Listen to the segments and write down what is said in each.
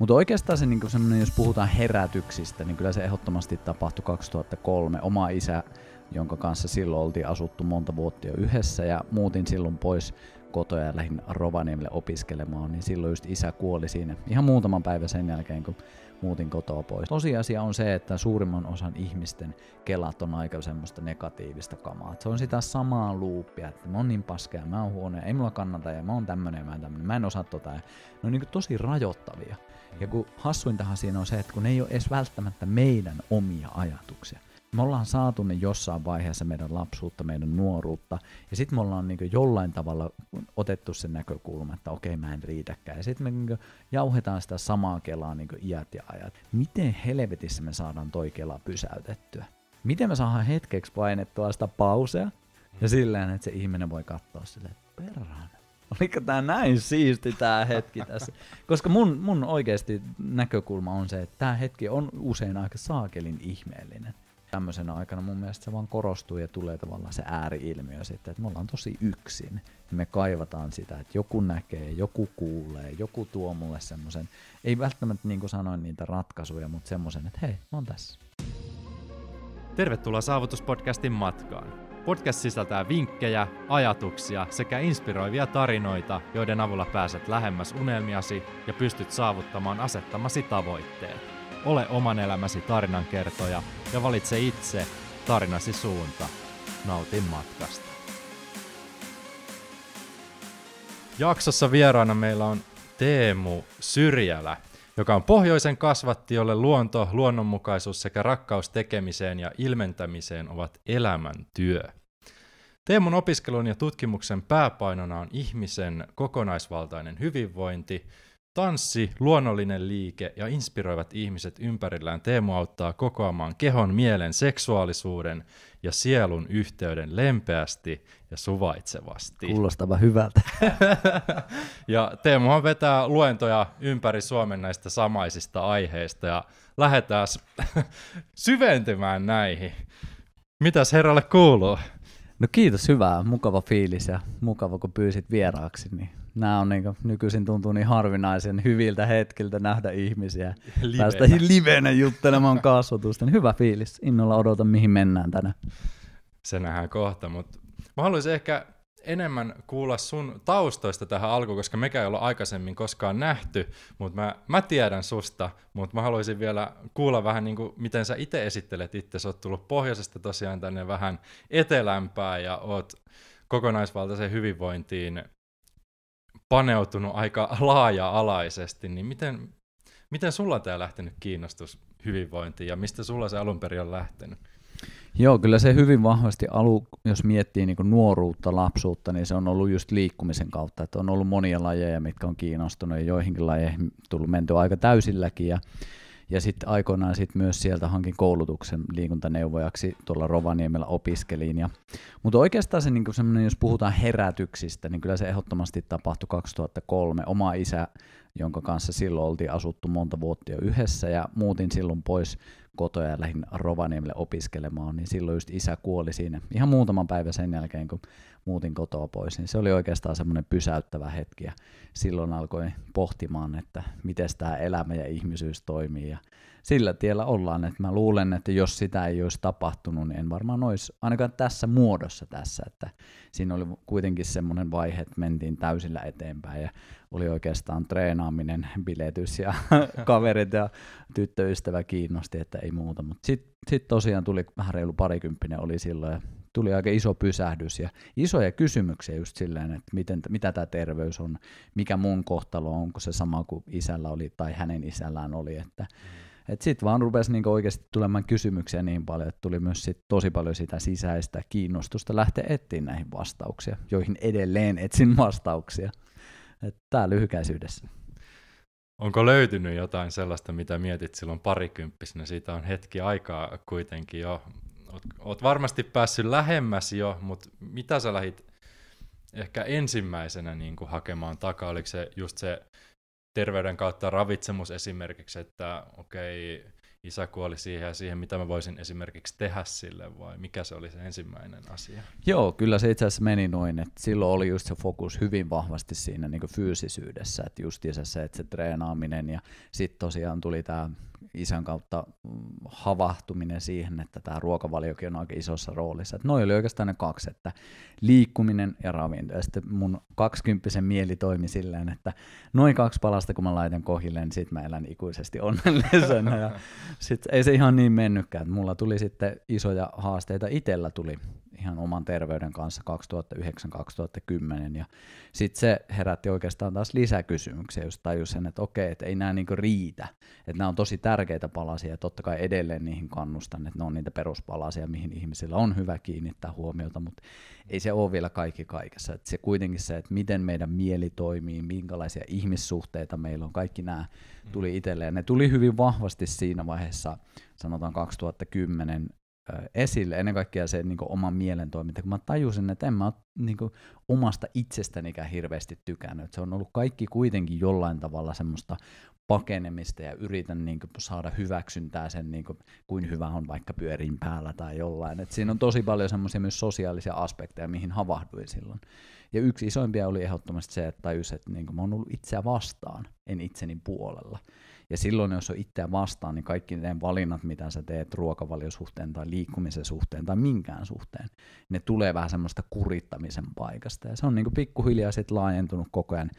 Mutta oikeastaan se niin semmoinen, jos puhutaan herätyksistä, niin kyllä se ehdottomasti tapahtui 2003. Oma isä, jonka kanssa silloin oltiin asuttu monta vuotta jo yhdessä ja muutin silloin pois kotoa ja lähdin Rovaniemelle opiskelemaan, niin silloin just isä kuoli siinä ihan muutaman päivän sen jälkeen, kun muutin kotoa pois. Tosiasia on se, että suurimman osan ihmisten kelat on aika semmoista negatiivista kamaa. Se on sitä samaa luuppia, että mä oon niin paskea, mä oon huono, ei mulla kannata ja mä oon tämmönen ja mä oon tämmönen, mä en osaa tota. Ne on niin tosi rajoittavia. Ja kun hassuintahan siinä on se, että kun ne ei ole edes välttämättä meidän omia ajatuksia. Me ollaan saatu ne jossain vaiheessa meidän lapsuutta, meidän nuoruutta, ja sitten me ollaan niin jollain tavalla otettu sen näkökulma, että okei, mä en riitäkään. Ja sitten me niin jauhetaan sitä samaa kelaa niin iät ja ajat. Miten helvetissä me saadaan toi kela pysäytettyä? Miten me saadaan hetkeksi painettua sitä pausea, ja silleen, että se ihminen voi katsoa silleen, että perhana Oliko tää näin siisti tää hetki tässä? Koska mun, mun oikeasti näkökulma on se, että tämä hetki on usein aika saakelin ihmeellinen. Tämmöisenä aikana mun mielestä se vaan korostuu ja tulee tavallaan se ääriilmiö sitten, että me ollaan tosi yksin. Ja me kaivataan sitä, että joku näkee, joku kuulee, joku tuo mulle semmoisen, ei välttämättä niin kuin sanoin niitä ratkaisuja, mutta semmoisen, että hei, mä oon tässä. Tervetuloa Saavutuspodcastin matkaan. Podcast sisältää vinkkejä, ajatuksia sekä inspiroivia tarinoita, joiden avulla pääset lähemmäs unelmiasi ja pystyt saavuttamaan asettamasi tavoitteet. Ole oman elämäsi tarinankertoja ja valitse itse tarinasi suunta. Nautin matkasta. Jaksossa vieraana meillä on Teemu Syrjälä, joka on pohjoisen kasvatti, jolle luonto, luonnonmukaisuus sekä rakkaus tekemiseen ja ilmentämiseen ovat elämäntyö. Teemun opiskelun ja tutkimuksen pääpainona on ihmisen kokonaisvaltainen hyvinvointi, tanssi, luonnollinen liike ja inspiroivat ihmiset ympärillään. Teemu auttaa kokoamaan kehon, mielen, seksuaalisuuden ja sielun yhteyden lempeästi ja suvaitsevasti. Kuulostava hyvältä. ja Teemuhan vetää luentoja ympäri Suomen näistä samaisista aiheista ja lähdetään syventymään näihin. Mitäs herralle kuuluu? No kiitos, hyvää, mukava fiilis ja mukava kun pyysit vieraaksi. Niin nämä on niin kuin, nykyisin tuntuu niin harvinaisen hyviltä hetkiltä nähdä ihmisiä. Livenä. Päästä livenä juttelemaan kasvatusta. Niin hyvä fiilis, innolla odotan mihin mennään tänään. Se nähdään kohta, mutta mä haluaisin ehkä enemmän kuulla sun taustoista tähän alkuun, koska mekä ei olla aikaisemmin koskaan nähty, mutta mä, mä tiedän susta, mutta mä haluaisin vielä kuulla vähän niin kuin, miten sä itse esittelet itse. Sä oot tullut pohjoisesta tosiaan tänne vähän etelämpää ja oot kokonaisvaltaiseen hyvinvointiin paneutunut aika laaja-alaisesti, niin miten, miten sulla tämä lähtenyt kiinnostus hyvinvointiin ja mistä sulla se alun perin on lähtenyt? Joo, kyllä se hyvin vahvasti alu, jos miettii niin nuoruutta, lapsuutta, niin se on ollut just liikkumisen kautta, että on ollut monia lajeja, mitkä on kiinnostunut ja joihinkin lajeihin tullut menty aika täysilläkin ja ja sitten aikoinaan sit myös sieltä hankin koulutuksen liikuntaneuvojaksi tuolla Rovaniemellä opiskelin. Ja, mutta oikeastaan se, niin jos puhutaan herätyksistä, niin kyllä se ehdottomasti tapahtui 2003. Oma isä, jonka kanssa silloin oltiin asuttu monta vuotta jo yhdessä ja muutin silloin pois kotoa ja lähdin Rovaniemelle opiskelemaan, niin silloin just isä kuoli siinä ihan muutaman päivän sen jälkeen, kun muutin kotoa pois, niin se oli oikeastaan semmoinen pysäyttävä hetki. Ja silloin alkoin pohtimaan, että miten tämä elämä ja ihmisyys toimii. Ja sillä tiellä ollaan, että mä luulen, että jos sitä ei olisi tapahtunut, niin en varmaan olisi ainakaan tässä muodossa tässä, että siinä oli kuitenkin semmoinen vaihe, että mentiin täysillä eteenpäin ja oli oikeastaan treenaaminen, biletys ja kaverit ja tyttöystävä kiinnosti, että ei muuta, mutta sitten sit tosiaan tuli vähän reilu parikymppinen oli silloin ja tuli aika iso pysähdys ja isoja kysymyksiä just silleen, että miten, mitä tämä terveys on, mikä mun kohtalo on, onko se sama kuin isällä oli tai hänen isällään oli, että mm et sitten vaan rupesi niinku oikeasti tulemaan kysymyksiä niin paljon, että tuli myös sit tosi paljon sitä sisäistä kiinnostusta lähteä etsiä näihin vastauksia, joihin edelleen etsin vastauksia. Tämä lyhykäisyydessä. Onko löytynyt jotain sellaista, mitä mietit silloin parikymppisenä? Siitä on hetki aikaa kuitenkin jo. Oot, oot varmasti päässyt lähemmäs jo, mutta mitä sä lähit ehkä ensimmäisenä niin kuin hakemaan takaa? Oliko se just se terveyden kautta ravitsemus esimerkiksi, että okei, isä kuoli siihen ja siihen, mitä mä voisin esimerkiksi tehdä sille, vai mikä se oli se ensimmäinen asia? Joo, kyllä se itse asiassa meni noin, että silloin oli just se fokus hyvin vahvasti siinä niin fyysisyydessä, että justiinsa se, että se treenaaminen ja sitten tosiaan tuli tämä isän kautta mm, havahtuminen siihen, että tämä ruokavaliokin on aika isossa roolissa. Että noi oli oikeastaan ne kaksi, että liikkuminen ja ravinto. Ja sitten mun kaksikymppisen mieli toimi silleen, että noin kaksi palasta kun mä laitan kohille, niin sit mä elän ikuisesti onnellisena. Ja sit ei se ihan niin mennytkään. Mulla tuli sitten isoja haasteita. Itellä tuli ihan oman terveyden kanssa 2009-2010 ja sitten se herätti oikeastaan taas lisäkysymyksiä, jos tajus sen, että okei, että ei nämä niinku riitä, että nämä on tosi tärkeitä palasia. Ja totta kai edelleen niihin kannustan, että ne on niitä peruspalasia, mihin ihmisillä on hyvä kiinnittää huomiota, mutta ei se ole vielä kaikki kaikessa, että se kuitenkin se, että miten meidän mieli toimii, minkälaisia ihmissuhteita meillä on, kaikki nämä tuli itselleen, ne tuli hyvin vahvasti siinä vaiheessa, sanotaan 2010 esille, ennen kaikkea se niin oman mielen toiminta, kun mä tajusin, että en mä ole niin kuin, omasta itsestänikään hirveästi tykännyt. Se on ollut kaikki kuitenkin jollain tavalla semmoista pakenemista ja yritän niin kuin, saada hyväksyntää sen, niin kuin, kuin hyvä on vaikka pyörin päällä tai jollain. Et siinä on tosi paljon semmoisia myös sosiaalisia aspekteja, mihin havahduin silloin. Ja yksi isoimpia oli ehdottomasti se, että tajus, että niin kuin, mä oon ollut itseä vastaan, en itseni puolella. Ja silloin, jos on itseä vastaan, niin kaikki ne valinnat, mitä sä teet ruokavaliosuhteen tai liikkumisen suhteen tai minkään suhteen, ne tulee vähän semmoista kurittamisen paikasta. Ja se on niin kuin pikkuhiljaa sit laajentunut koko ajan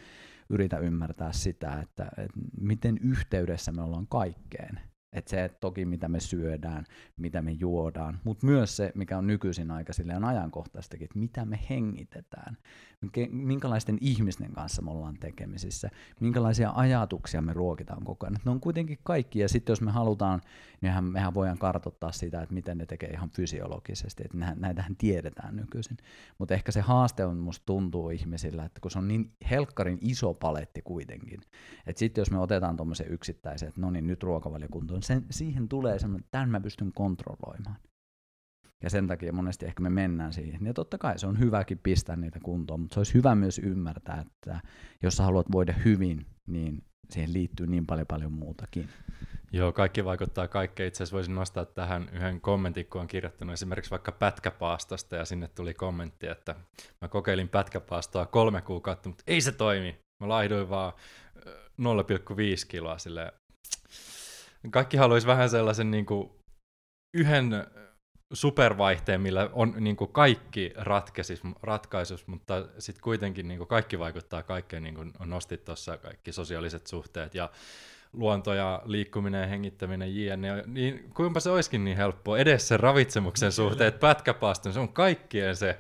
yritä ymmärtää sitä, että, että miten yhteydessä me ollaan kaikkeen. Että se, että toki mitä me syödään, mitä me juodaan, mutta myös se, mikä on nykyisin aika silleen ajankohtaistakin, että mitä me hengitetään, minkälaisten ihmisten kanssa me ollaan tekemisissä, minkälaisia ajatuksia me ruokitaan koko ajan. Ne on kuitenkin kaikki, ja sitten jos me halutaan, niin mehän voidaan kartoittaa sitä, että miten ne tekee ihan fysiologisesti, että näitähän tiedetään nykyisin. Mutta ehkä se haaste on, musta tuntuu ihmisillä, että kun se on niin helkkarin iso paletti kuitenkin, että sitten jos me otetaan tuommoisen yksittäisen, että no niin, nyt ruokavaliokuntoon, sen, siihen tulee semmoinen, että tämän mä pystyn kontrolloimaan. Ja sen takia monesti ehkä me mennään siihen. Ja totta kai se on hyväkin pistää niitä kuntoon, mutta se olisi hyvä myös ymmärtää, että jos sä haluat voida hyvin, niin siihen liittyy niin paljon paljon muutakin. Joo, kaikki vaikuttaa kaikkeen. Itse asiassa voisin nostaa tähän yhden kommentin, kun on kirjoittanut esimerkiksi vaikka pätkäpaastosta, ja sinne tuli kommentti, että mä kokeilin pätkäpaastoa kolme kuukautta, mutta ei se toimi. Mä laihduin vaan 0,5 kiloa sille. Kaikki haluaisi vähän sellaisen niin kuin yhden supervaihteen, millä on niin kuin kaikki ratkaisis, ratkaisus, mutta sitten kuitenkin niin kuin kaikki vaikuttaa kaikkeen, niin kuin nostit tuossa kaikki sosiaaliset suhteet ja luonto ja liikkuminen ja hengittäminen jne. Niin kuinka se olisikin niin helppoa edes sen ravitsemuksen suhteet, pätkäpaaston, se on kaikkien se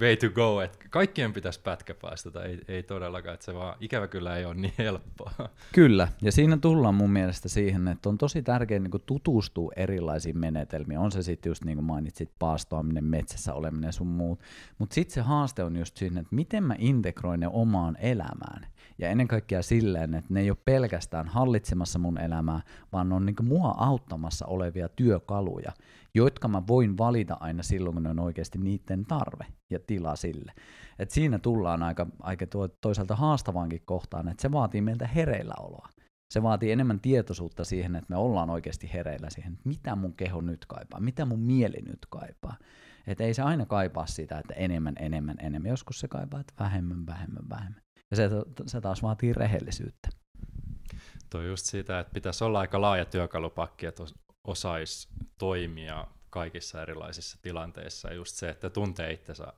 way to go, että kaikkien pitäisi pätkäpaistata, ei, ei todellakaan, että se vaan ikävä kyllä ei ole niin helppoa. Kyllä, ja siinä tullaan mun mielestä siihen, että on tosi tärkeää niin tutustua erilaisiin menetelmiin, on se sitten just niin kuin mainitsit, paastoaminen, metsässä oleminen sun muut, mutta sitten se haaste on just siinä, että miten mä integroin ne omaan elämään, ja ennen kaikkea silleen, että ne ei ole pelkästään hallitsemassa mun elämää, vaan on niin mua auttamassa olevia työkaluja, jotka mä voin valita aina silloin, kun on oikeasti niiden tarve ja tila sille. Et siinä tullaan aika, aika tuo, toisaalta haastavaankin kohtaan, että se vaatii meiltä hereilläoloa. Se vaatii enemmän tietoisuutta siihen, että me ollaan oikeasti hereillä siihen, mitä mun keho nyt kaipaa, mitä mun mieli nyt kaipaa. Että ei se aina kaipaa sitä, että enemmän, enemmän, enemmän. Joskus se kaipaa, että vähemmän, vähemmän, vähemmän. Ja se, se taas vaatii rehellisyyttä. Tuo just siitä, että pitäisi olla aika laaja työkalupakki, että osaisi toimia kaikissa erilaisissa tilanteissa. Ja just se, että tuntee itsensä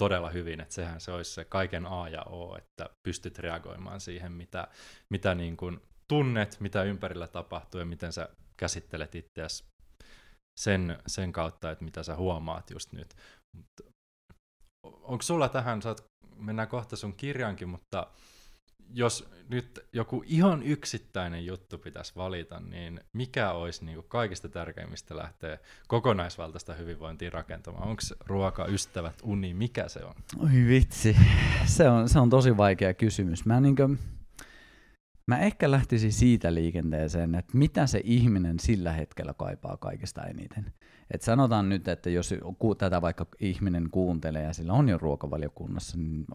todella hyvin, että sehän se olisi se kaiken A ja O, että pystyt reagoimaan siihen, mitä, mitä niin kuin tunnet, mitä ympärillä tapahtuu ja miten sä käsittelet itseäsi sen, sen kautta, että mitä sä huomaat just nyt. Onko sulla tähän, saat, mennään kohta sun kirjankin, mutta jos nyt joku ihan yksittäinen juttu pitäisi valita, niin mikä olisi niin kuin kaikista tärkeimmistä lähteä kokonaisvaltaista hyvinvointia rakentamaan? Onko ruoka, ystävät, uni, mikä se on? Oi vitsi, se on, se on tosi vaikea kysymys. Mä, niin kuin, Mä ehkä lähtisin siitä liikenteeseen, että mitä se ihminen sillä hetkellä kaipaa kaikista eniten. Et sanotaan nyt, että jos tätä vaikka ihminen kuuntelee ja sillä on jo ruokavaliokunnassa, niin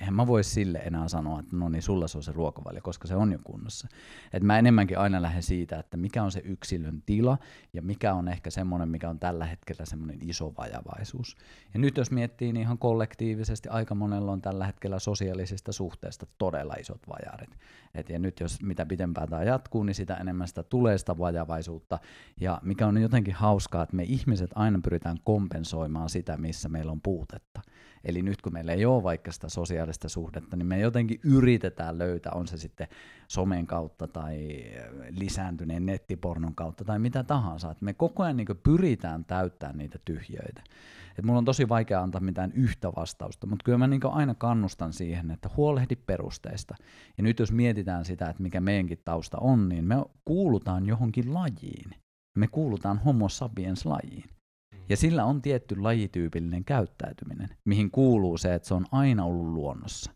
eihän mä voi sille enää sanoa, että no niin, sulla se on se ruokavalio, koska se on jo kunnossa. Et mä enemmänkin aina lähden siitä, että mikä on se yksilön tila ja mikä on ehkä semmoinen, mikä on tällä hetkellä semmoinen iso vajavaisuus. Ja nyt jos miettii, niin ihan kollektiivisesti aika monella on tällä hetkellä sosiaalisista suhteista todella isot vajarit. Et ja nyt jos mitä pitempään tämä jatkuu, niin sitä enemmän sitä tulee sitä vajavaisuutta. Ja mikä on jotenkin hauskaa, että me ihmiset aina pyritään kompensoimaan sitä, missä meillä on puutetta. Eli nyt kun meillä ei ole vaikka sitä sosiaalista suhdetta, niin me jotenkin yritetään löytää, on se sitten somen kautta tai lisääntyneen nettipornon kautta tai mitä tahansa. Että me koko ajan niin pyritään täyttämään niitä tyhjöitä. Et mulla on tosi vaikea antaa mitään yhtä vastausta, mutta kyllä mä niin aina kannustan siihen, että huolehdi perusteista. Ja nyt jos mietitään sitä, että mikä meidänkin tausta on, niin me kuulutaan johonkin lajiin. Me kuulutaan homo sapiens lajiin. Ja sillä on tietty lajityypillinen käyttäytyminen, mihin kuuluu se, että se on aina ollut luonnossa.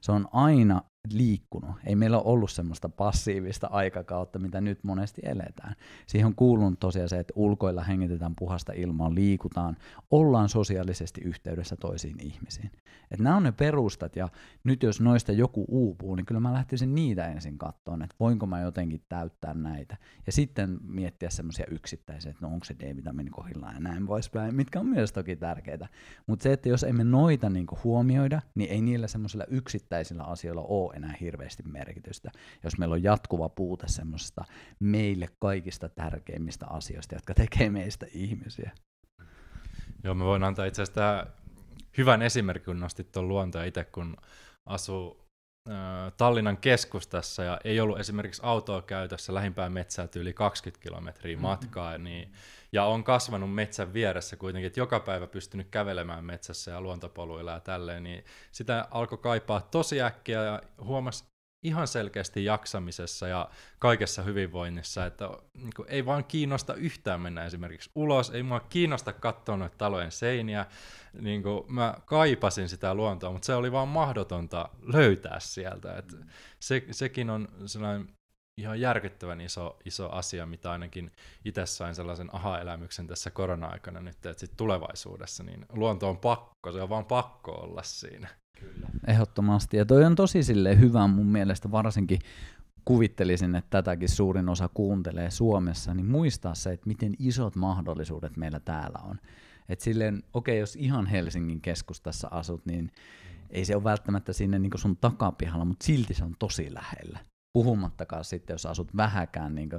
Se on aina liikkunut. Ei meillä ole ollut semmoista passiivista aikakautta, mitä nyt monesti eletään. Siihen on kuulunut tosiaan se, että ulkoilla hengitetään puhasta ilmaa, liikutaan, ollaan sosiaalisesti yhteydessä toisiin ihmisiin. Et nämä on ne perustat, ja nyt jos noista joku uupuu, niin kyllä mä lähtisin niitä ensin katsomaan, että voinko mä jotenkin täyttää näitä. Ja sitten miettiä semmoisia yksittäisiä, että no onko se D-vitamiini kohdillaan ja näin poispäin, mitkä on myös toki tärkeitä. Mutta se, että jos emme noita niinku huomioida, niin ei niillä semmoisilla yksittäisillä asioilla ole enää hirveästi merkitystä, jos meillä on jatkuva puute semmoisesta meille kaikista tärkeimmistä asioista, jotka tekee meistä ihmisiä. Joo, mä voin antaa itse asiassa hyvän esimerkin, kun nostit tuon luontoa itse, kun asuu Tallinnan keskustassa ja ei ollut esimerkiksi autoa käytössä lähimpään metsää yli 20 kilometriä matkaa, mm-hmm. niin, ja on kasvanut metsän vieressä kuitenkin, että joka päivä pystynyt kävelemään metsässä ja luontopoluilla ja tälleen, niin sitä alkoi kaipaa tosi äkkiä ja huomasi ihan selkeästi jaksamisessa ja kaikessa hyvinvoinnissa, että niin kuin, ei vaan kiinnosta yhtään mennä esimerkiksi ulos, ei mua kiinnosta katsoa noita talojen seiniä, niin kuin, mä kaipasin sitä luontoa, mutta se oli vaan mahdotonta löytää sieltä, että se, sekin on sellainen ihan järkyttävän iso, iso asia, mitä ainakin itse sain sellaisen aha-elämyksen tässä korona-aikana nyt, että sit tulevaisuudessa, niin luonto on pakko, se on vaan pakko olla siinä. Kyllä. Ehdottomasti. Ja toi on tosi sille hyvä mun mielestä, varsinkin kuvittelisin, että tätäkin suurin osa kuuntelee Suomessa, niin muistaa se, että miten isot mahdollisuudet meillä täällä on. Että silleen, okei, okay, jos ihan Helsingin keskustassa asut, niin ei se ole välttämättä sinne niin sun takapihalla, mutta silti se on tosi lähellä. Puhumattakaan sitten, jos asut vähäkään niin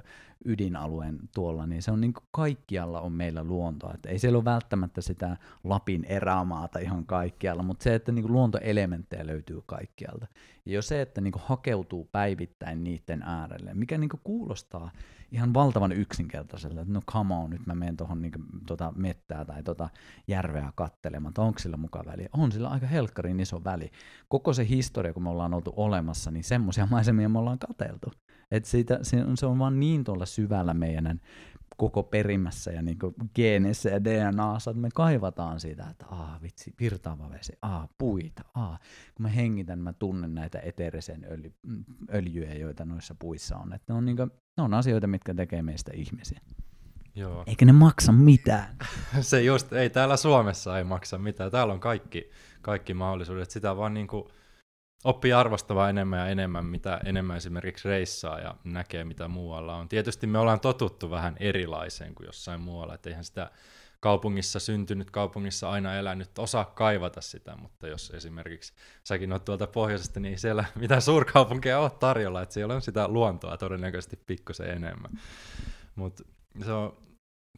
ydinalueen tuolla, niin se on niin kaikkialla on meillä luontoa. Että ei siellä ole välttämättä sitä Lapin erämaata ihan kaikkialla, mutta se, että niin luontoelementtejä löytyy kaikkialta. Ja jo se, että niin hakeutuu päivittäin niiden äärelle, mikä niin kuulostaa ihan valtavan yksinkertaisella, että no come on, nyt mä menen tuohon niin tota mettää tai tota järveä kattelemaan, että onko sillä muka väliä. On sillä aika helkkarin iso väli. Koko se historia, kun me ollaan oltu olemassa, niin semmoisia maisemia me ollaan kateltu. Et siitä, se, on, se on vaan niin tuolla syvällä meidän koko perimässä ja niin geeneissä ja DNAssa, että me kaivataan sitä, että aa vitsi, virtaava vesi, aa puita, aa. Kun mä hengitän, mä tunnen näitä eteerisen öljy, öljyjä, joita noissa puissa on. Että ne, on niin kuin, ne on asioita, mitkä tekee meistä ihmisiä. Joo. Eikä ne maksa mitään. Se just, ei täällä Suomessa ei maksa mitään. Täällä on kaikki, kaikki mahdollisuudet. Sitä vaan niin kuin oppii arvostamaan enemmän ja enemmän, mitä enemmän esimerkiksi reissaa ja näkee, mitä muualla on. Tietysti me ollaan totuttu vähän erilaiseen kuin jossain muualla, että eihän sitä kaupungissa syntynyt, kaupungissa aina elänyt, osaa kaivata sitä, mutta jos esimerkiksi säkin oot tuolta pohjoisesta, niin siellä mitään suurkaupunkeja on tarjolla, että siellä on sitä luontoa todennäköisesti pikkusen enemmän. Mutta se on,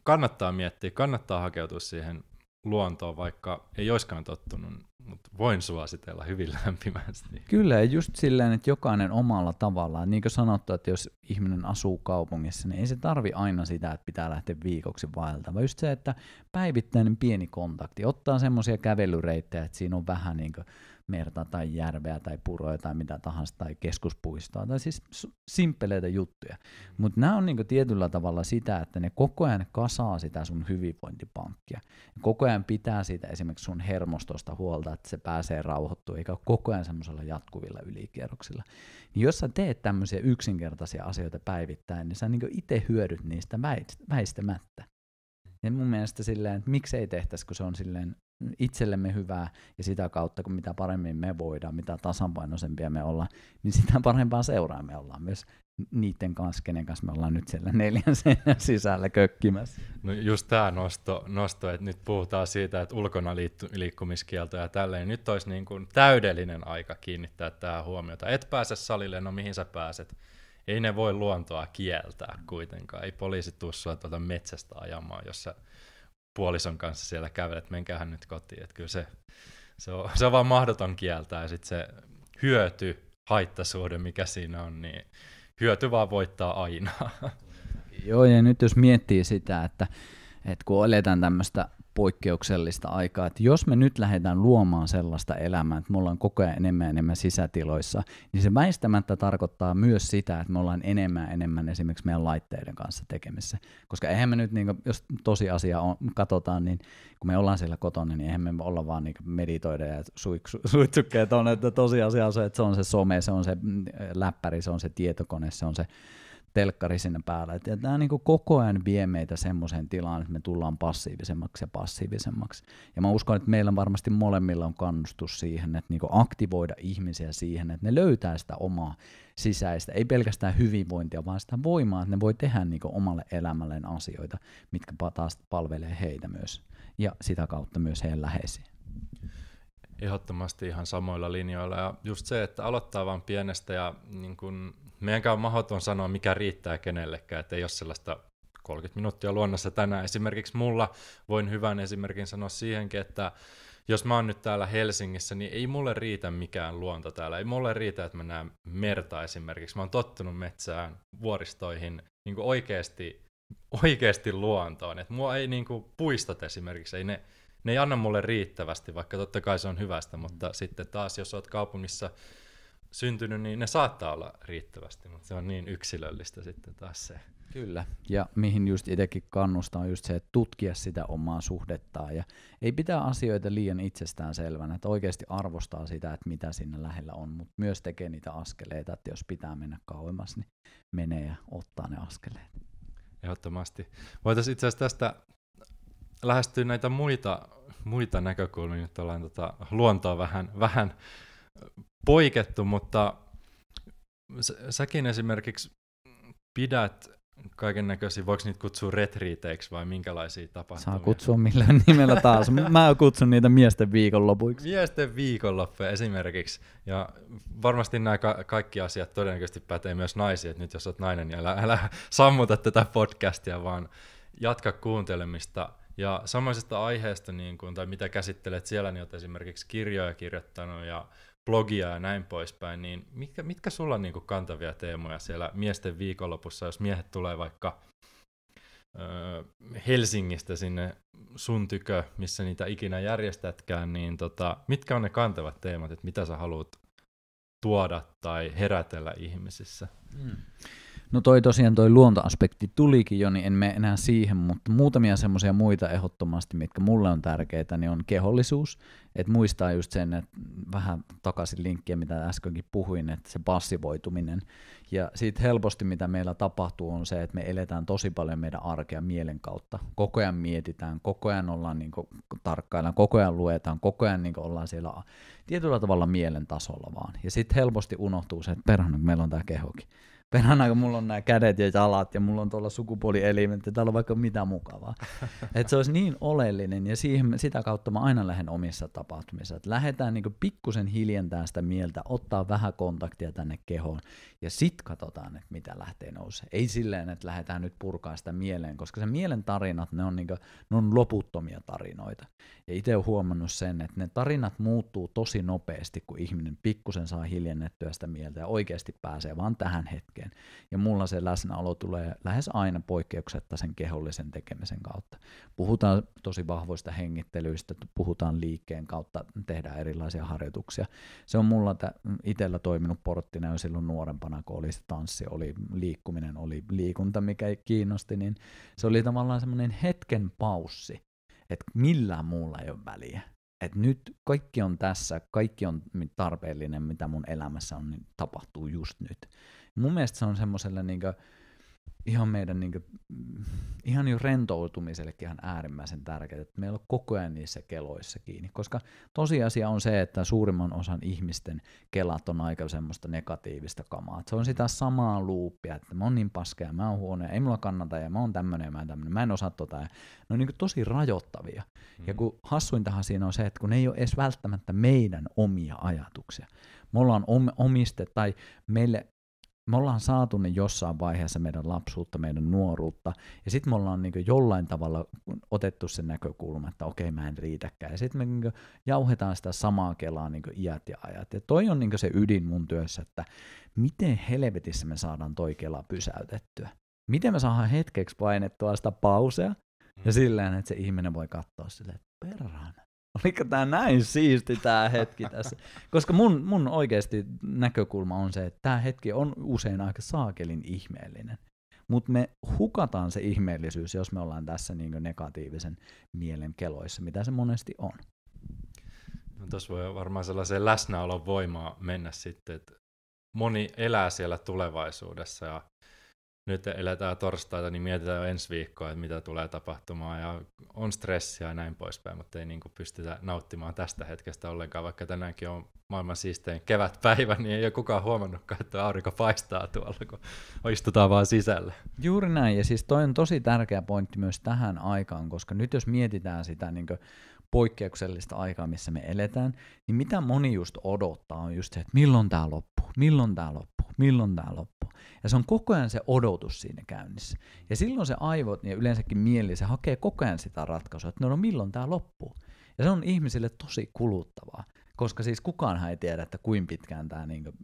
kannattaa miettiä, kannattaa hakeutua siihen luontoon, vaikka ei olisikaan tottunut, mutta voin suositella hyvin lämpimästi. Kyllä, ja just silleen, että jokainen omalla tavallaan, niin kuin sanottu, että jos ihminen asuu kaupungissa, niin ei se tarvi aina sitä, että pitää lähteä viikoksi vaeltamaan, vaan just se, että päivittäinen pieni kontakti, ottaa semmoisia kävelyreittejä, että siinä on vähän niin kuin merta tai järveä tai puroja tai mitä tahansa tai keskuspuistoa tai siis simppeleitä juttuja. Mutta nämä on niinku tietyllä tavalla sitä, että ne koko ajan kasaa sitä sun hyvinvointipankkia. Koko ajan pitää siitä esimerkiksi sun hermostosta huolta, että se pääsee rauhoittumaan, eikä ole koko ajan semmoisella jatkuvilla ylikierroksilla. Niin jos sä teet tämmöisiä yksinkertaisia asioita päivittäin, niin sä niinku itse hyödyt niistä väistämättä. Ja mun mielestä silleen, että miksei tehtäisi, kun se on silleen itsellemme hyvää ja sitä kautta, kun mitä paremmin me voidaan, mitä tasapainoisempia me ollaan, niin sitä parempaa seuraa me ollaan myös niiden kanssa, kenen kanssa me ollaan nyt siellä neljän seinän sisällä kökkimässä. No just tämä nosto, nosto, että nyt puhutaan siitä, että ulkona liikkumiskielto ja tälleen. Nyt olisi niin kuin täydellinen aika kiinnittää tähän huomiota. Et pääse salille, no mihin sä pääset? Ei ne voi luontoa kieltää kuitenkaan. Ei poliisi tuu sua tuolta metsästä ajamaan, jos sä puolison kanssa siellä kävelet, menkähän nyt kotiin. Että kyllä se, se, on, se on vaan mahdoton kieltää ja sitten se hyöty, haittasuhde, mikä siinä on, niin hyöty vaan voittaa aina. Joo, ja nyt jos miettii sitä, että, että kun eletään tämmöistä poikkeuksellista aikaa, että jos me nyt lähdetään luomaan sellaista elämää, että me ollaan koko ajan enemmän ja enemmän sisätiloissa, niin se väistämättä tarkoittaa myös sitä, että me ollaan enemmän ja enemmän esimerkiksi meidän laitteiden kanssa tekemissä. Koska eihän me nyt, niin kuin, jos tosiasia on, katsotaan, niin kun me ollaan siellä kotona, niin eihän me olla vaan niin meditoida ja suitsukkeet on, että tosiasia on se, että se on se some, se on se mm, läppäri, se on se tietokone, se on se telkkari sinne päälle. Et, ja tämä niin koko ajan vie meitä semmoiseen tilaan, että me tullaan passiivisemmaksi ja passiivisemmaksi. Ja mä uskon, että meillä varmasti molemmilla on kannustus siihen, että niin aktivoida ihmisiä siihen, että ne löytää sitä omaa sisäistä, ei pelkästään hyvinvointia, vaan sitä voimaa, että ne voi tehdä niin omalle elämälleen asioita, mitkä taas palvelee heitä myös ja sitä kautta myös heidän läheisiä. Ehdottomasti ihan samoilla linjoilla ja just se, että aloittaa vain pienestä ja niin kun meidänkään on mahdoton sanoa, mikä riittää kenellekään, että ei ole sellaista 30 minuuttia luonnossa tänään. Esimerkiksi mulla voin hyvän esimerkin sanoa siihenkin, että jos mä oon nyt täällä Helsingissä, niin ei mulle riitä mikään luonto täällä. Ei mulle riitä, että mä näen merta esimerkiksi. Mä oon tottunut metsään, vuoristoihin, niin kuin oikeasti, oikeasti luontoon. Et mua ei niin kuin puistot esimerkiksi, ei ne, ne ei anna mulle riittävästi, vaikka totta kai se on hyvästä, mutta sitten taas jos oot kaupungissa syntynyt, niin ne saattaa olla riittävästi, mutta se on niin yksilöllistä sitten taas se. Kyllä, ja mihin just itsekin kannustaa on just se, että tutkia sitä omaa suhdettaan, ja ei pitää asioita liian itsestään selvänä, että oikeasti arvostaa sitä, että mitä siinä lähellä on, mutta myös tekee niitä askeleita, että jos pitää mennä kauemmas, niin menee ja ottaa ne askeleet. Ehdottomasti. Voitaisiin itse asiassa tästä lähestyä näitä muita, muita näkökulmia, nyt ollaan tota luontoa vähän, vähän poikettu, mutta säkin esimerkiksi pidät kaiken näköisiä, voiko niitä kutsua retriiteiksi vai minkälaisia tapahtumia? Saa kutsua millään nimellä taas. Mä kutsun niitä miesten viikonlopuiksi. Miesten viikonloppuja esimerkiksi. Ja varmasti nämä ka- kaikki asiat todennäköisesti pätee myös naisiin, että nyt jos olet nainen, niin älä, älä sammuta tätä podcastia, vaan jatka kuuntelemista. Ja samaisesta aiheesta, niin kun, tai mitä käsittelet siellä, niin olet esimerkiksi kirjoja kirjoittanut ja blogia ja näin poispäin, niin mitkä, mitkä sulla on niin kantavia teemoja siellä miesten viikonlopussa, jos miehet tulee vaikka ö, Helsingistä sinne sun tykö, missä niitä ikinä järjestätkään, niin tota, mitkä on ne kantavat teemat, että mitä sä haluat tuoda tai herätellä ihmisissä? Hmm. No toi tosiaan toi luontoaspekti tulikin jo, niin en mene enää siihen, mutta muutamia semmoisia muita ehdottomasti, mitkä mulle on tärkeitä, niin on kehollisuus. Että muistaa just sen, että vähän takaisin linkkiä, mitä äskenkin puhuin, että se passivoituminen. Ja siitä helposti, mitä meillä tapahtuu, on se, että me eletään tosi paljon meidän arkea mielen kautta. Koko ajan mietitään, koko ajan ollaan niin tarkkaillaan, koko ajan luetaan, koko ajan niin ollaan siellä tietyllä tavalla mielen tasolla vaan. Ja sitten helposti unohtuu se, että perhana, meillä on tämä kehokin perhana, kun mulla on nämä kädet ja jalat ja mulla on tuolla sukupuolielimet ja täällä on vaikka mitä mukavaa. että se olisi niin oleellinen ja siihen, sitä kautta mä aina lähden omissa tapahtumissa. Että lähdetään niin pikkusen hiljentää sitä mieltä, ottaa vähän kontaktia tänne kehoon ja sit katsotaan, että mitä lähtee nousee. Ei silleen, että lähdetään nyt purkaa sitä mieleen, koska se mielen tarinat, ne on, niin kuin, ne on loputtomia tarinoita. Ja itse olen huomannut sen, että ne tarinat muuttuu tosi nopeasti, kun ihminen pikkusen saa hiljennettyä sitä mieltä ja oikeasti pääsee vaan tähän hetkeen. Ja mulla se läsnäolo tulee lähes aina poikkeuksetta sen kehollisen tekemisen kautta. Puhutaan tosi vahvoista hengittelyistä, puhutaan liikkeen kautta, tehdään erilaisia harjoituksia. Se on mulla itsellä toiminut porttina jo silloin nuorempana, kun oli se tanssi, oli liikkuminen, oli liikunta, mikä kiinnosti, niin se oli tavallaan semmoinen hetken paussi, että millään muulla ei ole väliä että nyt kaikki on tässä, kaikki on tarpeellinen, mitä mun elämässä on, niin tapahtuu just nyt. Mun mielestä se on semmoiselle niin ihan meidän niin kuin, ihan jo rentoutumisellekin ihan äärimmäisen tärkeää, että meillä on koko ajan niissä keloissa kiinni, koska tosiasia on se, että suurimman osan ihmisten kelat on aika semmoista negatiivista kamaa. se on sitä samaa luuppia, että mä oon niin paska ja mä oon huono ja ei mulla kannata ja mä oon tämmönen ja mä oon tämmönen, mä en osaa tota. Ja ne on niin tosi rajoittavia. Mm. Ja kun hassuintahan siinä on se, että kun ne ei ole edes välttämättä meidän omia ajatuksia. Me ollaan omiste tai meille me ollaan saatu ne jossain vaiheessa meidän lapsuutta, meidän nuoruutta, ja sitten me ollaan niin jollain tavalla otettu se näkökulma, että okei, mä en riitäkään, ja sitten me niin jauhetaan sitä samaa kelaa niin iät ja ajat. Ja toi on niin se ydin mun työssä, että miten helvetissä me saadaan toi kela pysäytettyä. Miten me saadaan hetkeksi painettua sitä pausea, ja mm. silleen, että se ihminen voi katsoa silleen, että perhana, Oliko tämä näin siisti tämä hetki tässä? Koska mun, mun oikeasti näkökulma on se, että tämä hetki on usein aika saakelin ihmeellinen. Mutta me hukataan se ihmeellisyys, jos me ollaan tässä niin negatiivisen mielen keloissa, mitä se monesti on. No tuossa voi varmaan sellaiseen läsnäolon voimaa mennä sitten, että moni elää siellä tulevaisuudessa ja nyt eletään torstaita, niin mietitään ensi viikkoa, että mitä tulee tapahtumaan, ja on stressiä ja näin poispäin, mutta ei niin kuin pystytä nauttimaan tästä hetkestä ollenkaan, vaikka tänäänkin on maailman siistein kevätpäivä, niin ei ole kukaan huomannutkaan, että aurinko paistaa tuolla, kun istutaan vaan sisällä. Juuri näin, ja siis toi on tosi tärkeä pointti myös tähän aikaan, koska nyt jos mietitään sitä niin poikkeuksellista aikaa, missä me eletään, niin mitä moni just odottaa on just se, että milloin tämä loppuu, milloin tämä loppuu, milloin tämä loppuu. Ja se on koko ajan se odotus siinä käynnissä. Ja silloin se aivot ja yleensäkin mieli, se hakee koko ajan sitä ratkaisua, että no, no milloin tämä loppuu. Ja se on ihmisille tosi kuluttavaa, koska siis kukaanhan ei tiedä, että kuinka pitkään tämä niin kuin,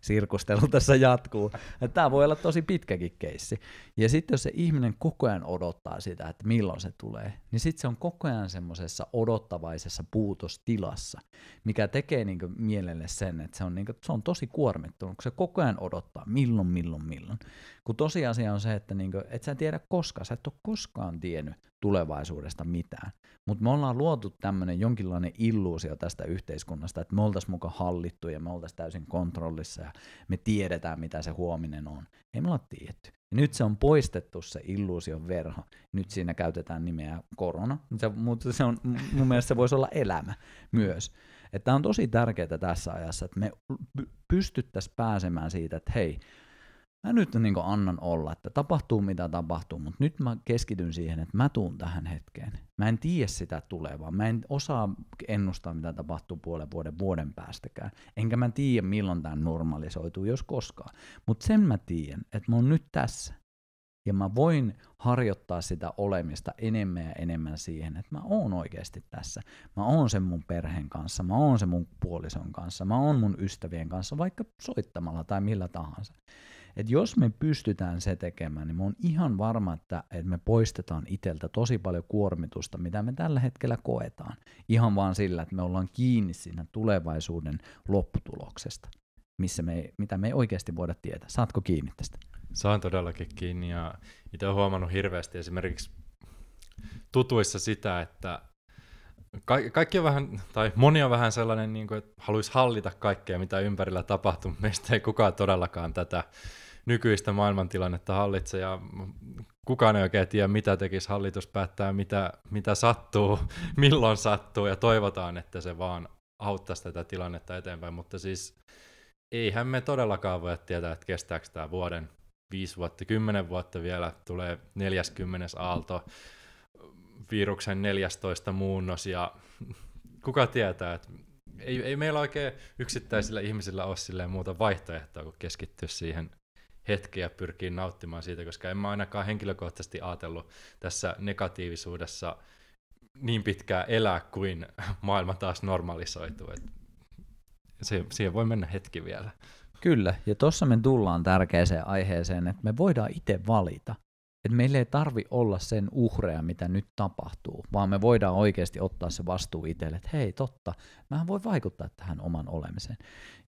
sirkustelu tässä jatkuu. Tämä voi olla tosi pitkäkin keissi. Ja sitten jos se ihminen koko ajan odottaa sitä, että milloin se tulee, niin sitten se on koko ajan semmoisessa odottavaisessa puutostilassa, mikä tekee niin mielelle sen, että se on, niin kuin, se on tosi kuormittunut, kun se koko ajan odottaa milloin, milloin, milloin. Kun tosiasia on se, että niin kuin, et sä tiedä koskaan, sä et ole koskaan tiennyt tulevaisuudesta mitään. Mutta me ollaan luotu tämmöinen jonkinlainen illuusio tästä yhteiskunnasta, että me oltaisiin mukaan hallittu ja me oltaisiin täysin kontrollissa ja me tiedetään, mitä se huominen on. Ei me olla tiedetty. Ja nyt se on poistettu se illuusion verho. Nyt siinä käytetään nimeä korona, mutta se on, mun mielestä se voisi olla elämä myös. Että on tosi tärkeää tässä ajassa, että me pystyttäisiin pääsemään siitä, että hei, mä nyt niin annan olla, että tapahtuu mitä tapahtuu, mutta nyt mä keskityn siihen, että mä tuun tähän hetkeen. Mä en tiedä sitä tulevaa, mä en osaa ennustaa mitä tapahtuu puolen vuoden vuoden päästäkään, enkä mä tiedä milloin tämä normalisoituu, jos koskaan. Mutta sen mä tiedän, että mä oon nyt tässä. Ja mä voin harjoittaa sitä olemista enemmän ja enemmän siihen, että mä oon oikeasti tässä. Mä oon sen mun perheen kanssa, mä oon sen mun puolison kanssa, mä oon mun ystävien kanssa, vaikka soittamalla tai millä tahansa että jos me pystytään se tekemään, niin mä oon ihan varma, että, että me poistetaan iteltä tosi paljon kuormitusta, mitä me tällä hetkellä koetaan. Ihan vaan sillä, että me ollaan kiinni siinä tulevaisuuden lopputuloksesta, missä me, mitä me ei oikeasti voida tietää. Saatko kiinni tästä? Saan todellakin kiinni ja itse olen huomannut hirveästi esimerkiksi tutuissa sitä, että ka- kaikki on vähän, tai moni on vähän sellainen, niin kuin, että haluaisi hallita kaikkea, mitä ympärillä tapahtuu. Meistä ei kukaan todellakaan tätä nykyistä maailmantilannetta hallitse ja kukaan ei oikein tiedä, mitä tekisi. Hallitus päättää, mitä, mitä sattuu, milloin sattuu ja toivotaan, että se vaan auttaisi tätä tilannetta eteenpäin, mutta siis eihän me todellakaan voi tietää, että kestääkö tämä vuoden, viisi vuotta, kymmenen vuotta vielä, tulee 40 aalto, viruksen 14 muunnos ja kuka tietää, että ei, ei meillä oikein yksittäisillä ihmisillä ole muuta vaihtoehtoa kuin keskittyä siihen hetkeä ja pyrkii nauttimaan siitä, koska en mä ainakaan henkilökohtaisesti ajatellut tässä negatiivisuudessa niin pitkään elää kuin maailma taas normalisoituu. Se, siihen voi mennä hetki vielä. Kyllä, ja tuossa me tullaan tärkeäseen aiheeseen, että me voidaan itse valita. Että meillä ei tarvi olla sen uhreja, mitä nyt tapahtuu, vaan me voidaan oikeasti ottaa se vastuu itselle, että hei totta, mä voin vaikuttaa tähän oman olemiseen.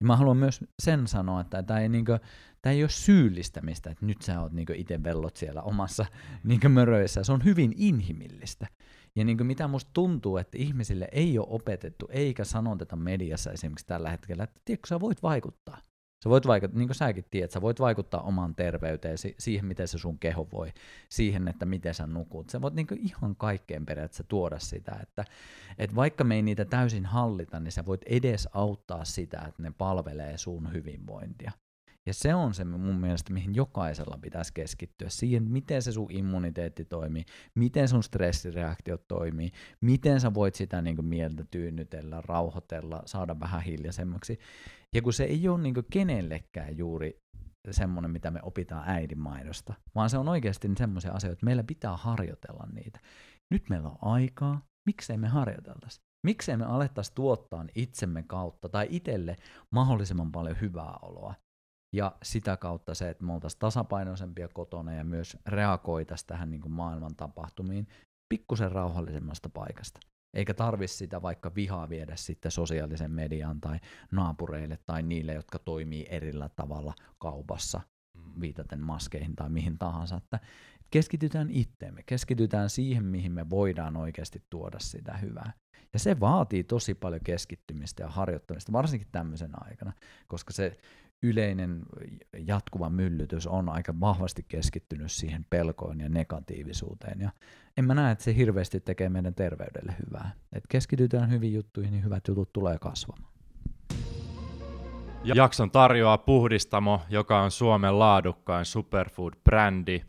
Ja mä haluan myös sen sanoa, että tämä ei, niinkö, tämä ei ole syyllistämistä, että nyt sä oot niinkö itse vellot siellä omassa niinkö möröissä. Se on hyvin inhimillistä. Ja niin mitä musta tuntuu, että ihmisille ei ole opetettu, eikä sanoteta mediassa esimerkiksi tällä hetkellä, että tiedätkö, sä voit vaikuttaa. Sä voit vaikuttaa, niin kuin säkin tiedät, sä voit vaikuttaa omaan terveyteen, siihen, miten se sun keho voi, siihen, että miten sä nukut. Sä voit niin ihan kaikkeen periaatteessa tuoda sitä, että, että vaikka me ei niitä täysin hallita, niin sä voit edes auttaa sitä, että ne palvelee sun hyvinvointia. Ja se on se mun mielestä, mihin jokaisella pitäisi keskittyä. Siihen, miten se sun immuniteetti toimii, miten sun stressireaktiot toimii, miten sä voit sitä niin mieltä tyynnytellä, rauhoitella, saada vähän hiljaisemmaksi. Ja kun se ei ole niin kenellekään juuri semmoinen, mitä me opitaan äidinmaidosta, vaan se on oikeasti semmoisia asioita, että meillä pitää harjoitella niitä. Nyt meillä on aikaa, miksei me harjoiteltaisi? Miksei me alettaisi tuottaa itsemme kautta tai itselle mahdollisimman paljon hyvää oloa? Ja sitä kautta se, että me oltaisiin tasapainoisempia kotona ja myös reagoitaisiin tähän niin kuin maailman tapahtumiin pikkusen rauhallisemmasta paikasta. Eikä tarvitsisi sitä vaikka vihaa viedä sitten sosiaalisen median tai naapureille tai niille, jotka toimii erillä tavalla kaupassa, mm. viitaten maskeihin tai mihin tahansa. Että keskitytään itteemme, keskitytään siihen, mihin me voidaan oikeasti tuoda sitä hyvää. Ja se vaatii tosi paljon keskittymistä ja harjoittamista, varsinkin tämmöisen aikana, koska se yleinen jatkuva myllytys on aika vahvasti keskittynyt siihen pelkoon ja negatiivisuuteen. Ja en mä näe, että se hirveästi tekee meidän terveydelle hyvää. Et keskitytään hyvin juttuihin, niin hyvät jutut tulee kasvamaan. Jakson tarjoaa Puhdistamo, joka on Suomen laadukkain superfood-brändi.